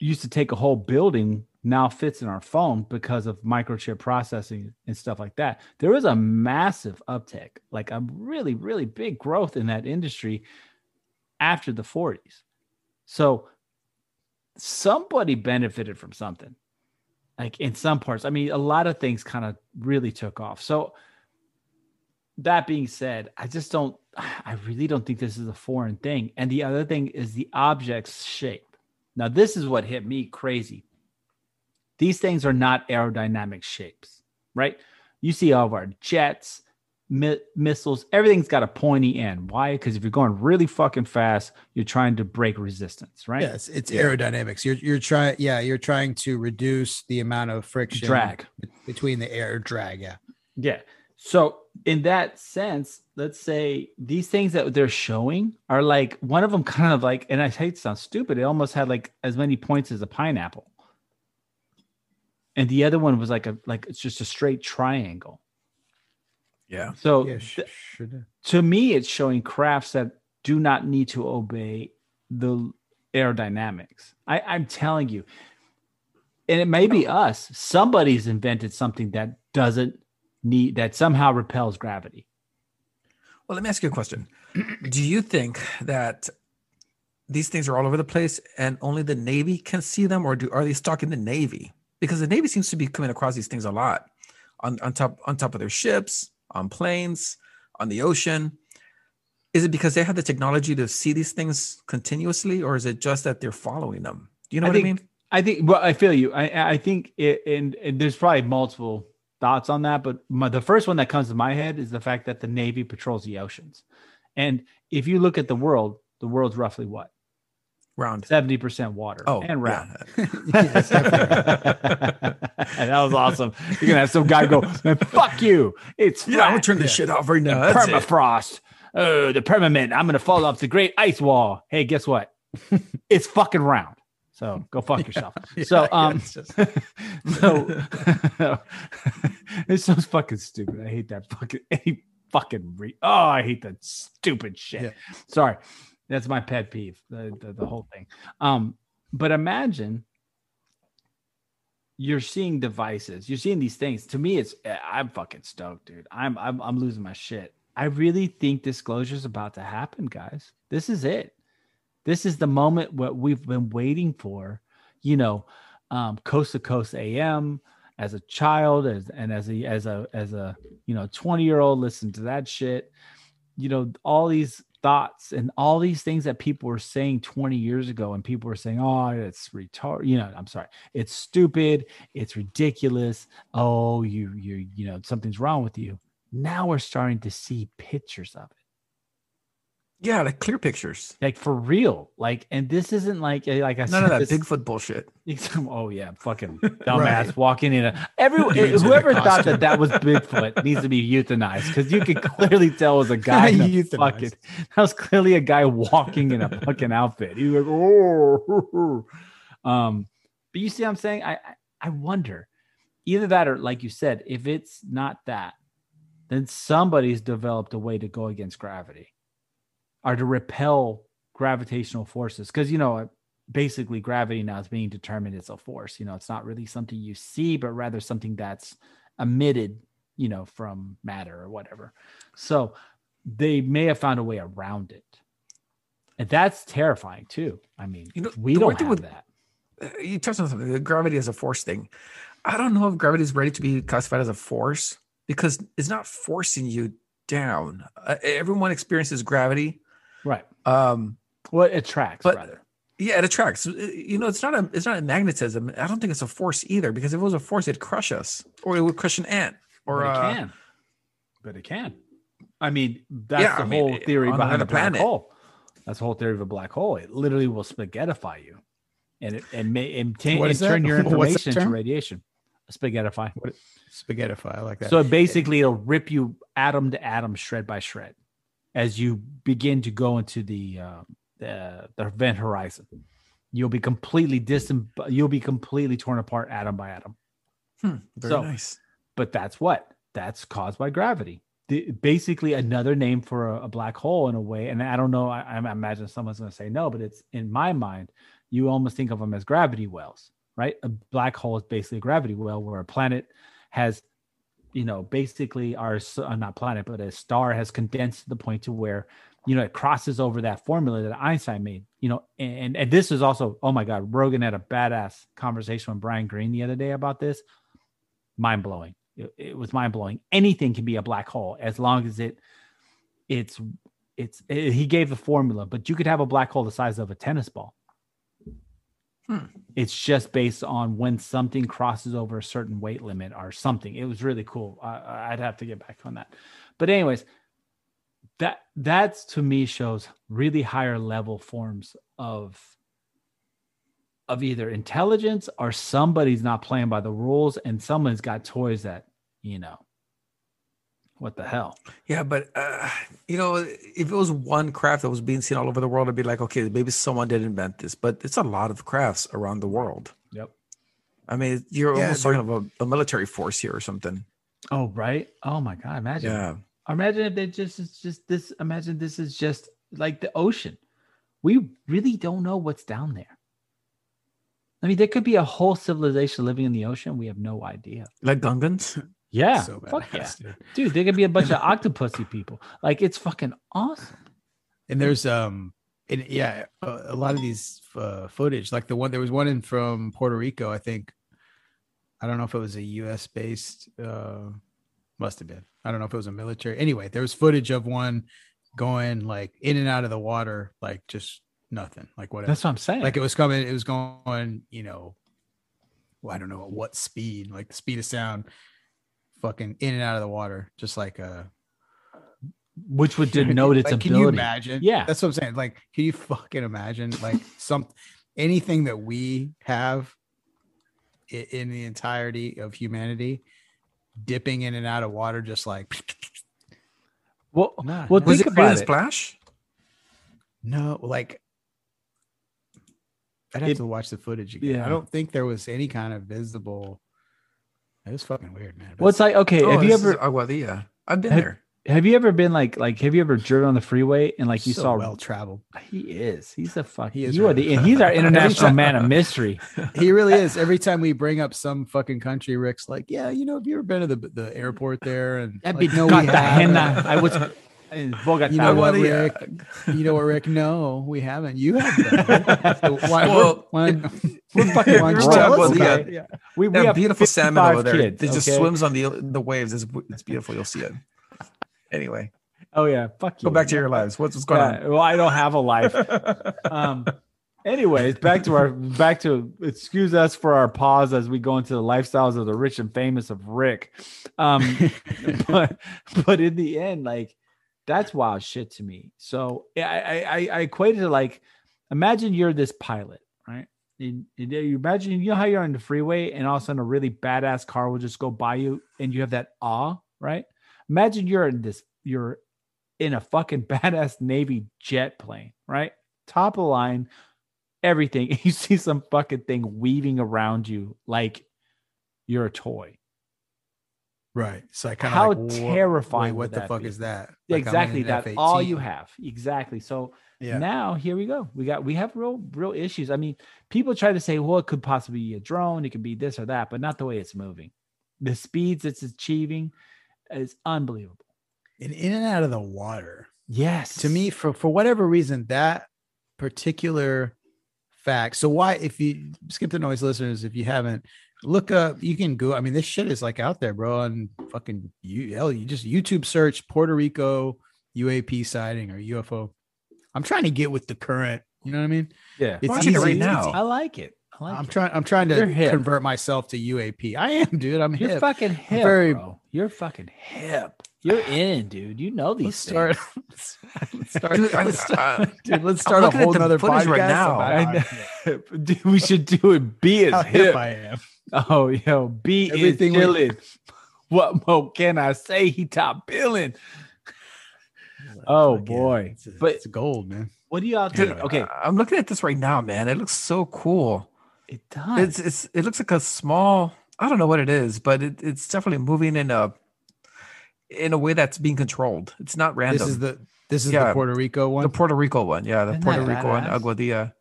used to take a whole building now fits in our phone because of microchip processing and stuff like that. There was a massive uptick, like a really, really big growth in that industry after the 40s. So somebody benefited from something. Like in some parts. I mean, a lot of things kind of really took off. So that being said, I just don't, I really don't think this is a foreign thing. And the other thing is the object's shape. Now, this is what hit me crazy. These things are not aerodynamic shapes, right? You see all of our jets, mi- missiles, everything's got a pointy end. Why? Because if you're going really fucking fast, you're trying to break resistance, right?
Yes, it's
Yeah.
aerodynamics. You're you're trying yeah, you're trying to reduce the amount of friction
Drag.
between the air drag, yeah.
Yeah. So in that sense, let's say these things that they're showing are like one of them kind of like, and I hate to sound stupid, it almost had like as many points as a pineapple. And the other one was like a like it's just a straight triangle.
Yeah.
So
Yeah, sh-
th-
sure
to me, it's showing crafts that do not need to obey the aerodynamics. I, I'm telling you, and it may be us. Somebody's invented something that doesn't need that somehow repels gravity.
Well, let me ask you a question. Do you think that these things are all over the place and only the Navy can see them, or do are they stuck in the Navy? Because the Navy seems to be coming across these things a lot on, on top on top of their ships, on planes, on the ocean. Is it because they have the technology to see these things continuously, or is it just that they're following them? Do you know
I
what
think,
I mean?
I think. Well, I feel you. I I think it, and, and there's probably multiple thoughts on that, but my, the first one that comes to my head is the fact that the Navy patrols the oceans, and if you look at the world, the world's roughly what
Round.
seventy percent water.
Oh,
and round.
yeah.
Yes,
and that was awesome. You're gonna have some guy go, "Fuck you!" It's
Yeah, I'm gonna turn this shit off right now. That's
permafrost. Oh, the permanent. I'm gonna fall off the Great Ice Wall. Hey, guess what? it's fucking round. So go fuck yourself. so um,
just-
so it's so fucking stupid. I hate that fucking any fucking re- oh, I hate that stupid shit.
Yeah.
Sorry, that's my pet peeve. The, the the whole thing. Um, but imagine you're seeing devices. You're seeing these things. To me, it's I'm fucking stoked, dude. I'm I'm I'm losing my shit. I really think disclosure is about to happen, guys. This is it. This is the moment what we've been waiting for. You know, um, coast to coast AM as a child, as and as a as a as a you know 20 year old, listen to that shit. You know, all these thoughts and all these things that people were saying 20 years ago, and people were saying, "Oh, it's retard." You know, I'm sorry, it's stupid, it's ridiculous. Oh, you you you know something's wrong with you. Now we're starting to see pictures of it
Yeah, like clear pictures.
like for real. Like and this isn't like eh, like i
None of that
this-
Bigfoot bullshit.
oh yeah fucking dumbass
Right.
walking in a everyone
a
whoever thought that that was bigfoot needs to be euthanized because you could clearly tell it was a guy in a fucking that was clearly a guy walking in a fucking outfit. He was like oh. Um but you see what i'm saying? I i wonder either that or like you said if it's not that then somebody's developed a way to go against gravity or to repel gravitational forces. Because you know basically gravity now is being determined as a force. You know it's not really something you see but rather something that's emitted you know from matter or whatever. So they may have found a way around it. And that's terrifying too. I mean
You know,
we don't have
with-
that.
Uh, you touched on something the gravity as a force thing. I don't know if gravity is ready to be classified as a force because it's not forcing you down. Uh, everyone experiences gravity
right.
Um
well it attracts
But-
rather.
Yeah it attracts. You know it's not a it's not a magnetism. I don't think it's a force either because if it was a force it'd crush us or it would crush an ant or
but it
uh,
can. But it can. I mean that's
Yeah,
the
I
whole
it-
theory behind a black
planet.
hole. That's the whole theory of a black hole. It literally will spaghettify you and it and may and,
What
and
that?
turn your information into radiation. Spaghettify
spaghettify I like that.
so basically it'll rip you atom to atom shred by shred as you begin to go into the uh, the, the event horizon you'll be completely distant you'll be completely torn apart atom by atom.
Hmm, very
So-
nice.
but that's what? That's caused by gravity. The, basically another name for a, a black hole in a way and i don't know i, I imagine someone's going to say no but it's in my mind you almost think of them as gravity wells right? A black hole is basically a gravity well where a planet has you know basically our uh, not planet but a star has condensed to the point to where you know it crosses over that formula that einstein made you know and and this is also oh my god rogan had a badass conversation with brian Greene the other day about this mind blowing. It, it was mind blowing. Anything can be a black hole as long as it it's it's it- he gave the formula, but you could have a black hole the size of a tennis ball.
Hmm.
It's just based on when something crosses over a certain weight limit or something. It was really cool. I, I'd have to get back on that. But anyways, that that's to me shows really higher level forms of of either intelligence or somebody's not playing by the rules and someone's got toys that you know what the hell
Yeah, but uh, you know, if it was one craft that was being seen all over the world, I'd be like, okay, maybe someone did invent this. But it's a lot of crafts around the world.
yep
I mean, you're
Yeah,
almost talking about a military force here or something.
oh right oh my god imagine
Yeah.
imagine if they just it's just this imagine this is just like the ocean we really don't know what's down there i mean there could be a whole civilization living in the ocean we have no idea
Like Gungans.
Yeah
so
fuck yeah
dude.
dude there could be a bunch of octopusy people like it's fucking awesome
And there's um, and yeah, a, a lot of these uh, footage, like the one there was one in from Puerto Rico, I think. I don't know if it was a U.S. based. Uh, must have been. I don't know if it was a military. Anyway, there was footage of one going like in and out of the water, like just nothing, like whatever.
that's what i'm saying
like it was coming. It was going, you know, well, I don't know at what speed, like the speed of sound, fucking in and out of the water, just like a
which would denote its
like,
ability
Can you imagine?
Yeah.
that's what I'm saying. Like, can you fucking imagine like some anything that we have in, in the entirety of humanity dipping in and out of water, just like
well,
Nah,
well.
Was
think
it
about it
Splash?
no, like I'd have
It-
to watch the footage again.
yeah.
I don't think there was any kind of visible. It was fucking weird, man.
well it's like okay
Oh,
have you
this
ever
is Aguadilla. Oh, I've been
Have-
there.
have you ever been like like have you ever driven on the freeway and like you
so
saw
well traveled.
he is he's a fuck
He is
you are the and he's our international man of mystery
He really is. Every time we bring up some fucking country, Rick's like, "Yeah, you know, have you ever been to the the airport there?" And
That'd
like,
be
no, we
Cartagena.
haven't.
I was in Bogota.
You know what,
Well, yeah.
Rick? You know what, Rick? No, we haven't. You have. So why,
Well,
why,
We're fucking
why don't you
broke,
tell us
okay?
about? Yeah.
We, we
have
have
beautiful salmon over there.
Kids,
it just
okay?
swims on the the waves. It's, it's beautiful. You'll see it. Anyway,
Oh yeah, fuck you.
go back to your lives. What's, what's going
Yeah, well, I don't have a life. um. Anyways, back to our back to excuse us for our pause as we go into the lifestyles of the rich and famous of Rick. Um, but but in the end, like that's wild shit to me. So I I, I- equated it like imagine you're this pilot, right? And, and you imagine you know how you're on the freeway and all of a sudden a really badass car will just go by you and you have that awe, right? Imagine you're in this, you're in a fucking badass Navy jet plane, right? Top of the line, everything. You see some fucking thing weaving around you like you're a toy.
Right. So I kind of
How
like,
terrifying
wait, what the fuck
be?
is that? Like,
exactly.
an
That's
F-18.
all you have. Exactly. So
Yeah.
now here we go. We got we have real real issues. I mean, people try to say, well, it could possibly be a drone, it could be this or that, but not the way it's moving. The speeds it's achieving is unbelievable.
And in and out of the water.
Yes.
to me for for whatever reason that particular fact so why if you skip the noise listeners if you haven't look up you can go i mean this shit is like out there bro on fucking you hell you just youtube search puerto rico uap sighting or ufo i'm trying to get with the current you know what i mean
yeah.
it's
Watching it right
easy-
now.
I like it. I like
i'm
it.
trying i'm trying to convert myself to uap i am dude i'm
You're
hip
fucking hip,
very-
bro. You're fucking hip. You're in, dude. You know these
let's start
things.
let's start,
Dude,
let's start,
uh,
dude, let's start a whole
the
nother
footage
podcast
right now.
about
I know. Dude, we should do it. Be as
how
hip.
hip I am.
Oh, yo, B
Everything
is
we-
chilling. What more can I say? He top billing. Oh,
Fuck yeah.
boy.
it's,
But-
it's gold, man.
What do y'all
Dude.
Okay,
I'm looking at this right now, man. It looks so cool.
it does.
It's it's it looks like a small. I don't know what it is, but it, it's definitely moving in a in a way that's being controlled. It's not random.
This is the this is
Yeah.
the Puerto Rico one.
the Puerto Rico one, yeah, the
Isn't
Puerto
that
Rico one. Aguadilla.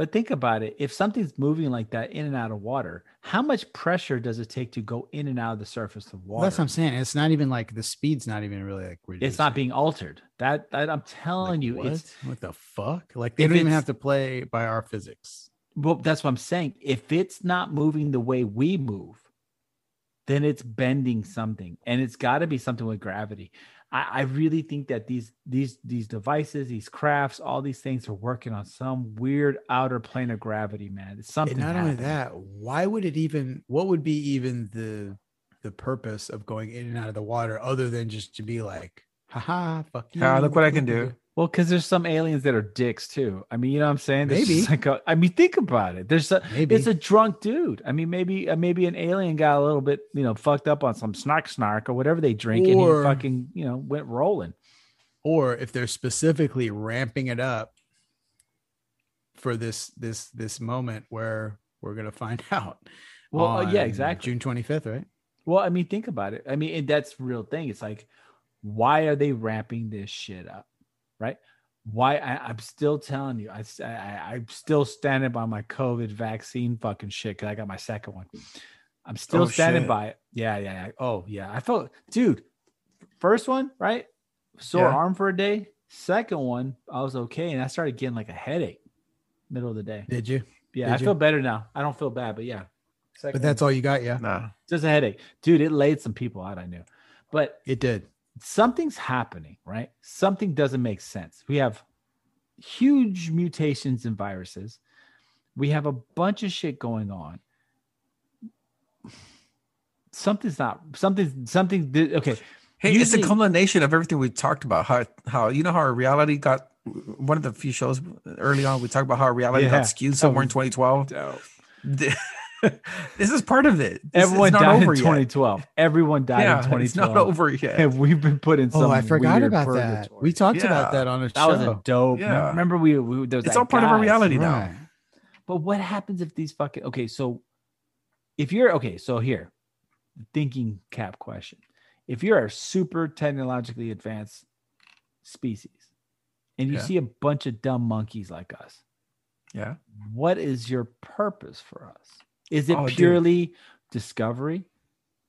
But think about it. If something's moving like that in and out of water, how much pressure does it take to go in and out of the surface of water?
that's what I'm saying. It's not even like the speed's not even really like reduced.
it's not being altered. That, that I'm telling
Like,
you,
what?
it's
what the fuck? Like they don't even have to play by our physics.
well, that's what I'm saying. If it's not moving the way we move, then it's bending something, and it's got to be something with gravity. I, I really think that these these these devices, these crafts, all these things are working on some weird outer plane of gravity, man. It's something.
And not only that, why would it even? What would be even the the purpose of going in and out of the water other than just to be like, haha, fuck you.
Ah, look what I can do.
Well, because there's some aliens that are dicks too. I mean, you know what I'm saying? There's
Maybe.
Like a, I mean, think about it. There's a,
Maybe
it's a drunk dude. I mean, maybe uh, maybe an alien got a little bit, you know, fucked up on some snark snark or whatever they drink, and
Or-
he fucking, you know, went rolling.
or if they're specifically ramping it up for this this this moment where we're gonna find out.
Well, uh, yeah, exactly.
June twenty fifth, right?
Well, I mean, think about it. I mean, and that's the real thing. It's like, why are they ramping this shit up, right? Why? I, I'm still telling you, I, I I'm still standing by my COVID vaccine fucking shit because I got my second one. I'm still
Oh,
standing
shit.
by it. Yeah, yeah, yeah. Oh, yeah. I felt, dude. First one, right? Sore
Yeah.
arm for a day. Second one, I was okay, and I started getting like a headache middle of the day.
Did you?
Yeah,
Did
I
you?
feel better now. I don't feel bad, but yeah. Second
But that's all you got, yeah.
Nah.
just a headache, dude. It laid some people out. I knew, but
It did.
Something's happening, right? Something doesn't make sense. We have huge mutations in viruses. We have a bunch of shit going on. Something's not something something okay.
Hey, it's a culmination of everything we talked about. How how you know how our reality got one of the few shows early on. We talked about how our reality
Yeah.
got skewed somewhere in 2012. this is part of it. This-
Everyone died in
over yet.
2012. Everyone died in 2012.
it's not over yet.
And we've been put in oh, some
Oh, I forgot
weird
about that. We talked about that on a
that
show.
That was a dope.
Yeah.
Remember we, we there was
It's
that
all part of our
guy.
reality now.
But what happens if these fucking okay? So if you're okay, so here, thinking cap question: If you're a super technologically advanced species and you
Yeah.
see a bunch of dumb monkeys like us,
Yeah.
what is your purpose for us? Is it
Oh, dude.
purely discovery?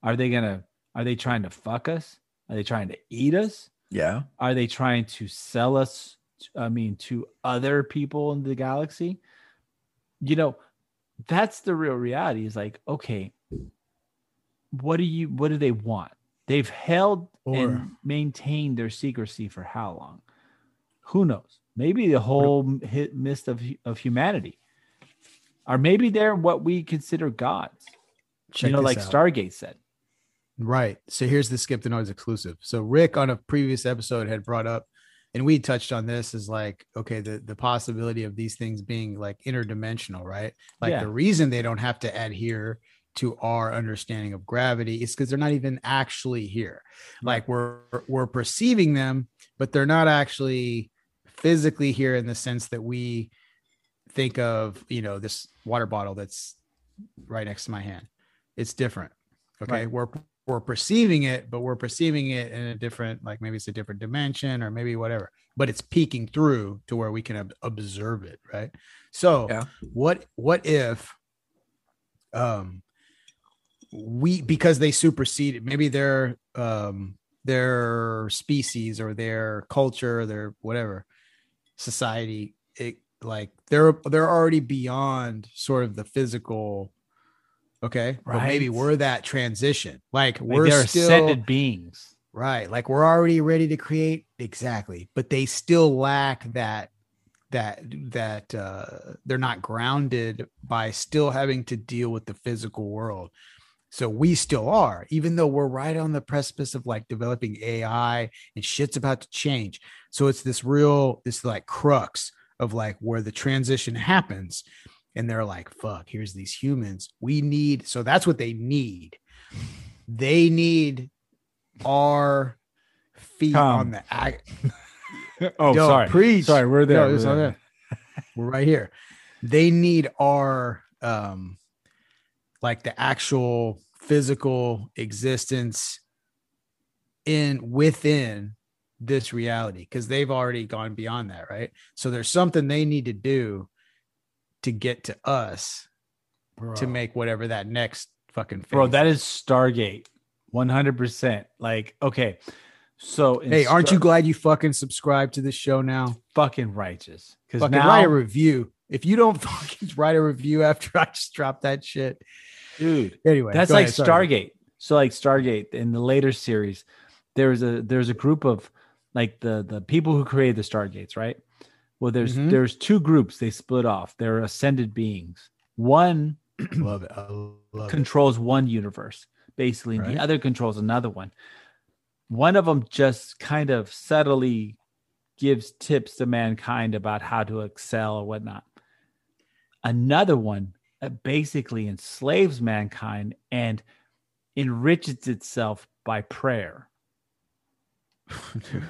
Are they gonna? Are they trying to fuck us? Are they trying to eat us?
Yeah.
Are they trying to sell us? I mean, to other people in the galaxy? You know, that's the real reality. Is like, okay, what do you? What do they want? They've held
Or-
and maintained their secrecy for how long? Who knows? Maybe the whole hit mist of of humanity, or maybe they're what we consider gods.
Check
you know, like
out.
Stargate said.
Right. So here's the Skip the Noise exclusive. So Rick on a previous episode had brought up, and we touched on this is like, okay, the, the possibility of these things being like interdimensional, right? Like
Yeah.
the reason they don't have to adhere to our understanding of gravity is because they're not even actually here. Like we're we're perceiving them, but they're not actually physically here in the sense that we think of, you know, this water bottle that's right next to my hand. It's different. Okay.
Right.
We're we're perceiving it, but we're perceiving it in a different, like maybe it's a different dimension or maybe whatever, but it's peeking through to where we can ob- observe it. Right. So
Yeah.
what what if um we because they superseded maybe their um their species or their culture, or their whatever society, it like they're they're already beyond sort of the physical okay but maybe we're that transition. Like
Like
we're still
ascended beings.
right like we're already ready to create exactly but they still lack that that that uh they're not grounded by still having to deal with the physical world. So we still are even though we're right on the precipice of like developing ai and shit's about to change. So it's this real this like crux of like where the transition happens and they're like fuck here's these humans we need so that's what they need they need our feet
Come.
on the ag-
Oh,
Yo,
sorry.
preach.
Sorry, we're there.
No,
we're there.
there. We're right here. They need our um like the actual physical existence in within this reality because they've already gone beyond that, right? So there's something they need to do to get to us to make whatever that next fucking
Bro, that is Stargate. 100%. Like, okay. So,
Hey, aren't you glad you fucking subscribe to the show now?
fucking righteous? Because now,
write a review. If you don't fucking write a review after I just dropped that shit.
dude,
Anyway,
that's like
ahead.
Stargate. So, like Stargate in the later series, there's a there's a group of like the the people who created the stargates, right? Well, there's
Mhm.
there's two groups they split off. They're ascended beings. One
love it. Love it.
controls one universe, basically, and
Right.
the other controls another one. One of them just kind of subtly gives tips to mankind about how to excel or whatnot. Another one uh, basically enslaves mankind and enriches itself by prayer.
Dude.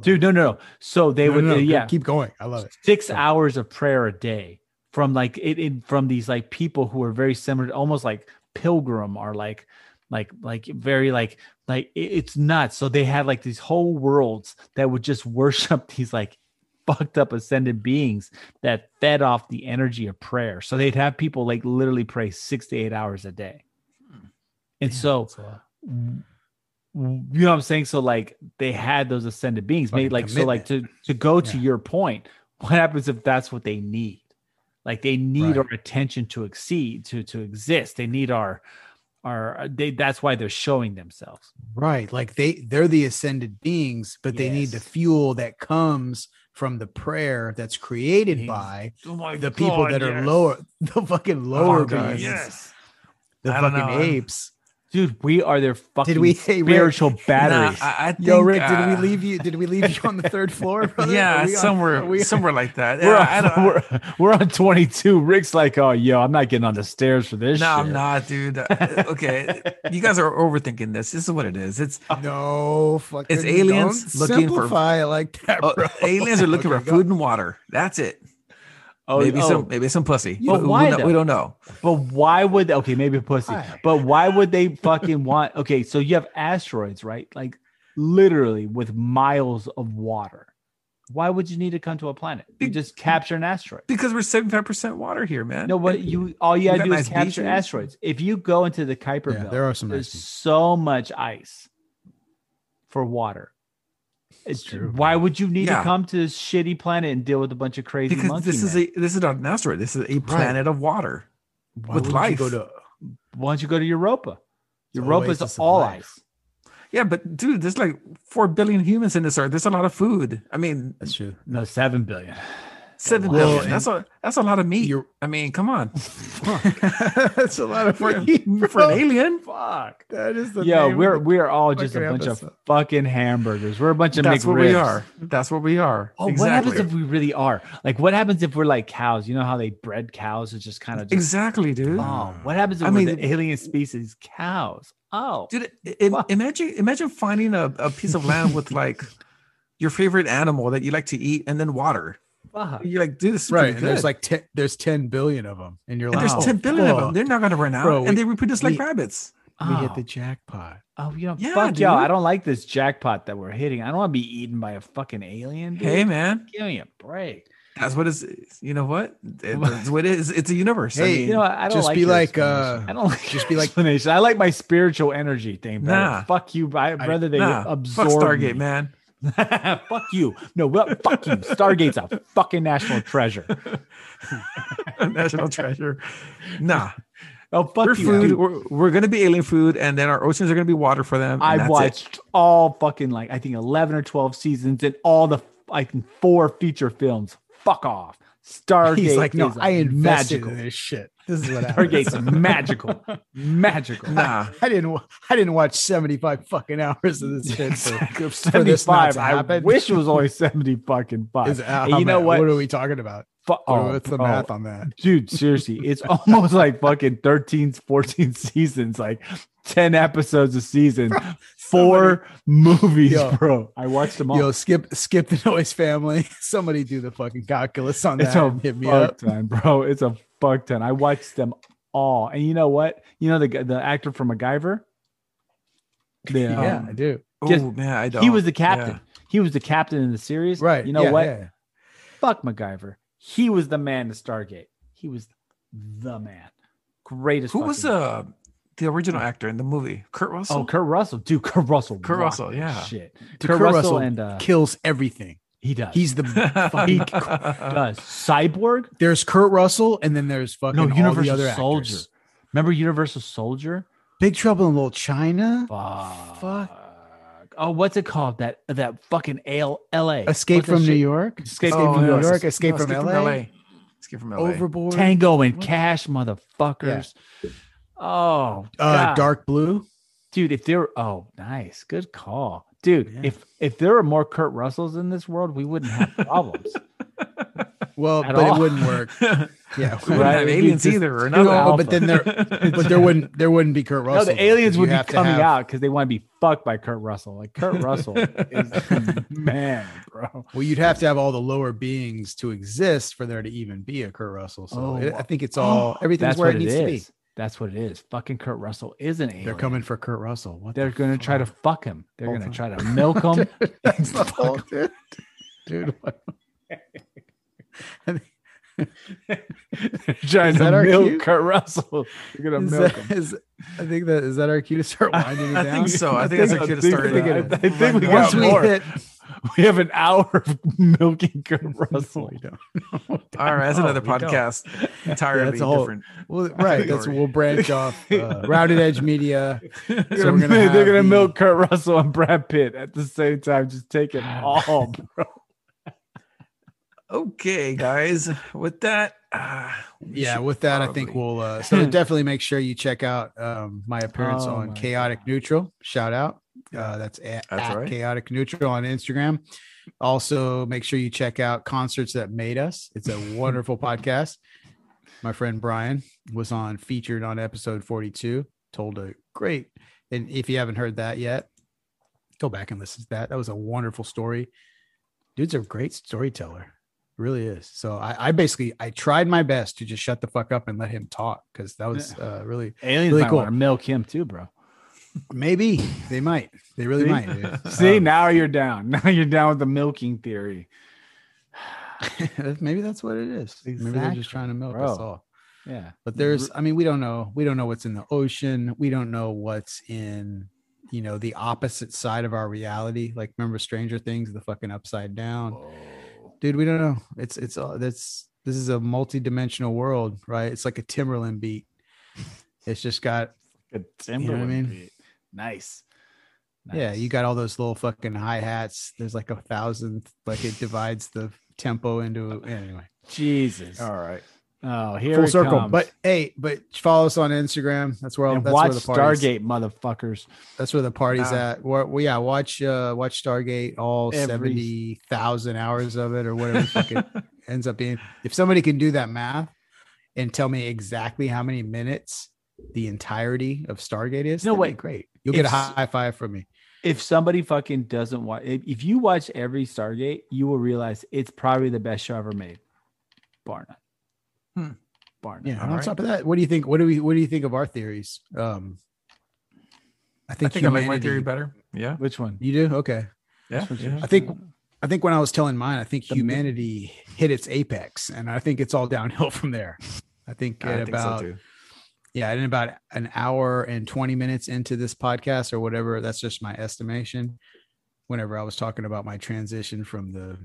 Dude, no, no, no. So they
No,
would,
no, no,
yeah,
Keep going. I love it.
six hours of prayer a day from like it, it from these like people who are very similar almost like pilgrim are like like like very like like it- it's nuts so they had like these whole worlds that would just worship these like fucked up ascended beings that fed off the energy of prayer so they'd have people like literally pray six to eight hours a day and so
That's a lot.
You know what I'm saying? So like they had those ascended beings made like so like to to go to your point, what happens if that's what they need? Like they need
Right.
our attention to exceed to to exist. They need our our they that's why they're showing themselves.
Right. Like they they're the ascended beings, but they need the fuel that comes from the prayer that's created
Yes.
by
Oh
the people that are lower, the fucking oh lower
Oh, God,
beings,
Yes.
the
I
fucking apes.
Dude, we are their fucking did
we- hey, Rick,
spiritual
Nah,
batteries.
I, I think,
Yo, Rick, did we
uh,
leave you? Did we leave you on the third floor? Brother?
Yeah,
Are we on-
somewhere,
are we-
somewhere like that.
we're,
Yeah, I
on,
don't-
we're, we're on 22. Rick's like, oh, yo, I'm not getting on the stairs for this.
no,
shit.
I'm not, dude. Uh, okay, you guys are overthinking this. This is what it is. It's
No, fucking.
It's aliens
don't
looking for-
simplify it like that,
uh,
bro.
aliens are looking
Okay,
for
go-
food and water. That's it.
Oh,
maybe
oh.
some, maybe some pussy.
But
we, we
why
don't- we don't know.
But why would okay, maybe pussy.
Why?
But why would they fucking want okay, so you have asteroids, right? Like literally with miles of water. Why would you need to come to a planet? You just capture an asteroid.
Because we're seventy five percent water here, man.
No, but you all you gotta
got
do is capture
beaches.
asteroids. If you go into the Kuiper
Yeah,
Belt,
there are some
there's
nice
so much ice for water. It's
true.
Why would you need
Yeah.
to come to this shitty planet and deal with a bunch of crazy
because
monkey
this is
men?
a this is not an asteroid. This is a planet of water.
Why
with life.
You go to,
Why don't you go to Europa?
It's
Europa's all
life.
ice.
Yeah, but dude, there's like four billion humans in this earth. There's a lot of food. I mean,
that's true.
No, seven billion.
Seven
Well,
billion. That's a that's a lot of meat.
You're-
I mean, come on,
that's a lot of
for,
meat,
for an alien.
Fuck.
That is the
Yo, we're
the-
we're all just a bunch
episode.
of fucking hamburgers. We're a bunch of
That's what we are. That's what we are.
Oh, what happens if we really are? Like, what happens if we're like cows? You know how they bred cows? It's just kind of just.
exactly, dude?
Oh, what happens if
I
we're
mean-
the alien species cows? Oh,
Dude, i- im- imagine imagine finding a, a piece of land with like your favorite animal that you like to eat, and then water.
Fuck.
You're like, dude, this is
right.
pretty
And there's like 10, there's 10 billion of them. And you're
and
like,
there's
oh,
10 billion of them. They're not gonna run out,
Bro,
and
we-
they reproduce like
we-
rabbits.
We
Oh.
hit the jackpot.
Oh, you know,
Yeah,
fuck y'all. I don't like this jackpot that we're hitting. I don't want to be eaten by a fucking alien. Dude.
Hey, man,
give me a break.
that's what is. You know what? It- That's what it is. It's a universe. I
Hey,
mean,
You know, what? I don't
just
like
be like, uh,
I don't like
just be like-
explanation. I like my spiritual energy thing. Better.
Nah.
fuck you. I,
I-
rather they
nah,
absorb
fuck Stargate,
me.
man.
fuck you. No, well, fuck you. Stargate's a fucking national treasure.
National treasure. Nah,
Oh, fuck
we're
you.
food.
dude.
We're, we're gonna be alien food, and then our oceans are gonna be water for them.
I've
that's it.
watched all fucking like I think eleven or twelve seasons and all the like four feature films. Fuck off. Stargate.
He's like, no, I invested
magical.
in this shit. This is what happened.
Stargate's magical. Magical.
Nah,
I didn't. I didn't watch 75 fucking hours of this shit. For, for this not
Seventy-five.
to
I wish it was only seventy fucking five.
Is, uh,
And
how
you know what?
What are we talking about?
Fu- oh,
What's the
bro.
math on that?
dude seriously it's almost like fucking 13 14 seasons like 10 episodes a season four movies
Yo.
bro i watched them all
Yo, skip, skip the noise family. Somebody do the fucking calculus on
it's
that.
a
and hit me
fuck
up.
ton bro it's a fuck ton i watched them all and you know what you know the the actor from MacGyver the,
Yeah,
um,
I do.
Oh man, I don't.
he was the captain
Yeah.
he was the captain in the series
Right.
you know
yeah,
what
yeah.
fuck MacGyver he was the man to Stargate he was the man greatest
Who was
fucking-
uh the original actor in the movie? Kurt Russell.
Oh, Kurt Russell, dude, Kurt Russell,
Kurt Russell, yeah.
shit.
Dude,
Kurt,
Kurt
Russell,
Russell
and uh,
Kills everything.
He does.
He's the
he
fucking.
does Cyborg.
there's Kurt Russell, and then there's fucking
No,
all the
Universal
other
Soldier.
actors.
Remember Universal Soldier?
Big Trouble in Little China.
Fuck.
Fuck.
Oh, what's it called? That that fucking ale L.A.
Escape
What's
from New? York.
Escape
Escape
from
from
New
New
York.
York. Escape
No,
from LA.
Escape from LA.
Overboard.
Tango and
What?
Cash, motherfuckers. Oh,
Uh,
God.
dark blue.
dude. If they're oh, nice, good call, dude.
Yeah.
If if there were more Kurt Russells in this world, we wouldn't have problems.
Well, but
all.
it wouldn't work. Yeah.
We
Right,
have aliens
just
either, or nothing.
No, but then there, but there wouldn't there wouldn't be Kurt Russell.
no,
the
aliens would be coming
have-
out because they want to be fucked by Kurt Russell. Like Kurt Russell is man, bro.
Well, you'd have to have all the lower beings to exist for there to even be a Kurt Russell. So
Oh.
it, I think it's oh, all everything's where it
it
needs to be.
Is. That's what it is. Fucking Kurt Russell is an alien.
They're coming for Kurt Russell. What
They're
the
going to try to
fuck?
fuck him. They're going to try to milk him.
That's the whole dude. Dude, what?
They're trying
Is
to
that our
milk
cue?
Kurt Russell. They're going
Is
to milk
that,
him.
is, I think that is that our cue to start winding it
I
down.
think so. I think that's our cue to
think-
start.
I think
uh,
it- I think we
Once
got
we
more.
hit,
We have an hour of milking Kurt Russell.
we don't.
All right, that's
No,
another
we don't.
podcast. Entirely
that's a whole-
different.
Well, right. That's we'll branch off. Uh, Rounded Edge Media.
They're
So
gonna,
we're gonna
they're gonna
the-
milk Kurt Russell and Brad Pitt at the same time. Just take it all, bro.
Okay, guys. With that, uh,
yeah with that i think we'll uh so definitely make sure you check out um my appearance
Oh
on
my
chaotic neutral shout out uh that's at,
That's
at
right.
chaotic neutral on instagram also make sure you check out concerts that made us it's a wonderful podcast my friend brian was on featured on episode 42 told a great and if you haven't heard that yet go back and listen to that that was a wonderful story dude's a great storyteller really is. So I, I basically I tried my best to just shut the fuck up and let him talk because that was uh, really
Aliens
Really
might
cool.
want to milk him too, bro.
Maybe they might they really
See?
might.
See,
Um,
now you're down. Now you're down with the milking theory.
maybe that's what it is. Maybe they're just trying to milk us all.
Yeah.
But there's I mean we don't know we don't know what's in the ocean. We don't know what's in you know the opposite side of our reality. Like remember Stranger Things, the fucking upside down. dude we don't know it's it's all that's this is a multi-dimensional world right it's like a Timbaland beat it's just got
Good
what I
Timbaland
mean?
beat. Nice.
yeah you got all those little fucking hi-hats there's like a thousand like it divides the tempo into anyway
Jesus.
All right.
Oh, here
full
it
circle
comes.
but hey but follow us on instagram that's where
And
that's
watch
where the parties
Stargate, motherfuckers.
that's where the party's
Ah.
at where, well, yeah watch uh watch stargate all
Every-
70,000 hours of it or whatever the fuck it ends up being if somebody can do that math and tell me exactly how many minutes the entirety of Stargate is,
No way.
great. You'll get a
It's-
high five from me.
If somebody fucking doesn't watch, if, if you watch every Stargate, you will realize it's probably the best show ever made. Bar none.
Hmm.
Bar none.
Yeah. on
Alright.
top of that, what do you think? What do we? What do you think of our theories? Um, I
I
think,
think I like my theory better. Yeah.
Which one?
You do okay.
Yeah. Yeah.
I think I think when I was telling mine, I think
The-
humanity hit its apex, and I think it's all downhill from there. I think
I
at
think so
about
too.
Yeah, in about an hour and 20 minutes into this podcast or whatever, that's just my estimation. Whenever I was talking about my transition from the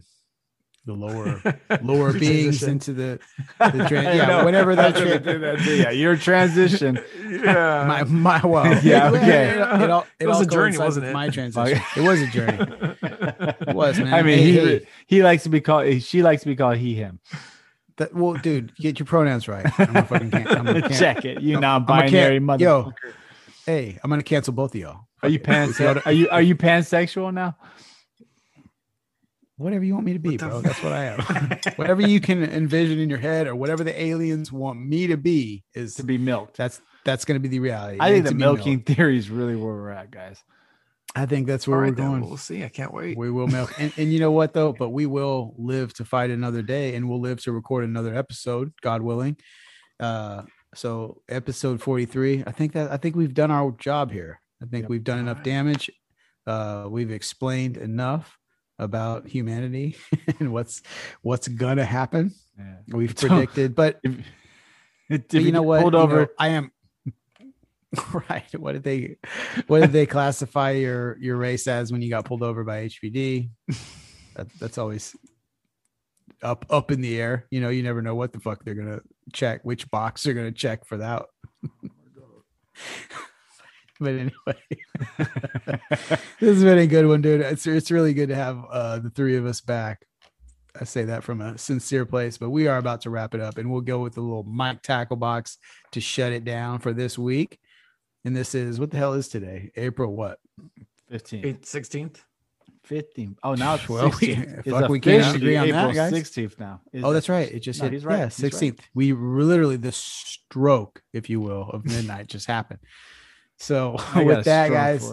the lower lower beings into the, the tran- yeah,
know.
whatever that,
That's
tra-
that too. Yeah, your transition.
yeah.
my my well
Yeah,
it-
okay.
it, it all it,
It was a journey, wasn't it?
my transition it was a journey it was man
I mean,
Hey,
he
hey,
he likes to be called. She likes to be called he him.
That, well dude get your pronouns right I'm a fucking can- I'm a can-
Check it. You
I'm- I'm a
non-binary
can-
motherfucker.
yo hey I'm gonna cancel both of y'all
Are you
If
pan? Are you are you pansexual now?
whatever you want me to be,
What
bro.
f-
That's what I am. whatever you can envision in your head, or whatever the aliens want me to be, is
To be milked.
that's that's going to be the reality.
I think the milking
milked.
theory is really where we're at, guys.
I think that's where
right,
we're
then,
going.
We'll see. I can't wait.
We will milk, and, and you know what though? But we will live to fight another day, and we'll live to record another episode, God willing. Uh, so episode forty three. I think that I think we've done our job here. I think
Yep.
we've done enough
Alright.
damage. Uh, we've explained enough about humanity and what's what's gonna happen.
Yeah.
We've predicted, but
If, if
But you know
get
what?
Pulled
You
over.
know, I am right. What did they what did they classify your your race as when you got pulled over by HPD? That, that's always up up in the air. You know, you never know what the fuck they're gonna check, which box they're gonna check for that. but anyway, this has been a good one, dude. It's it's really good to have uh, the three of us back. I say that from a sincere place, but we are about to wrap it up, and we'll go with the little mic tackle box to shut it down for this week. And this is what the hell is today? April what?
15.
Eight, 16th.
15. Oh, now it's
Well, we- fuck, we can't agree on that, guys.
16th now. Is
Oh, that's right. It just
No,
hit.
he's right.
Yeah,
He's right.
sixteenth. We literally the stroke, if you will, of midnight just happened. So
I
with that, guys.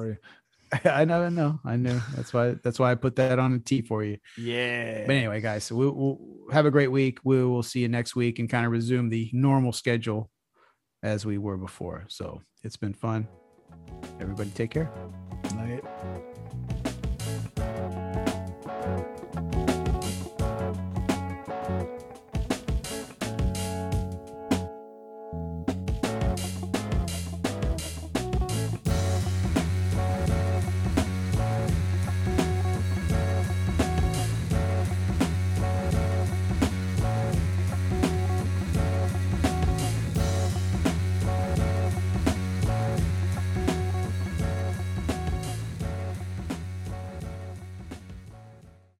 I know, I know, I know. That's why. That's why I put that on a T for you.
Yeah.
But anyway, guys, so we'll, we'll have a great week. We will see you next week and kind of resume the normal schedule as we were before. So it's been fun. Everybody, take care.
Night.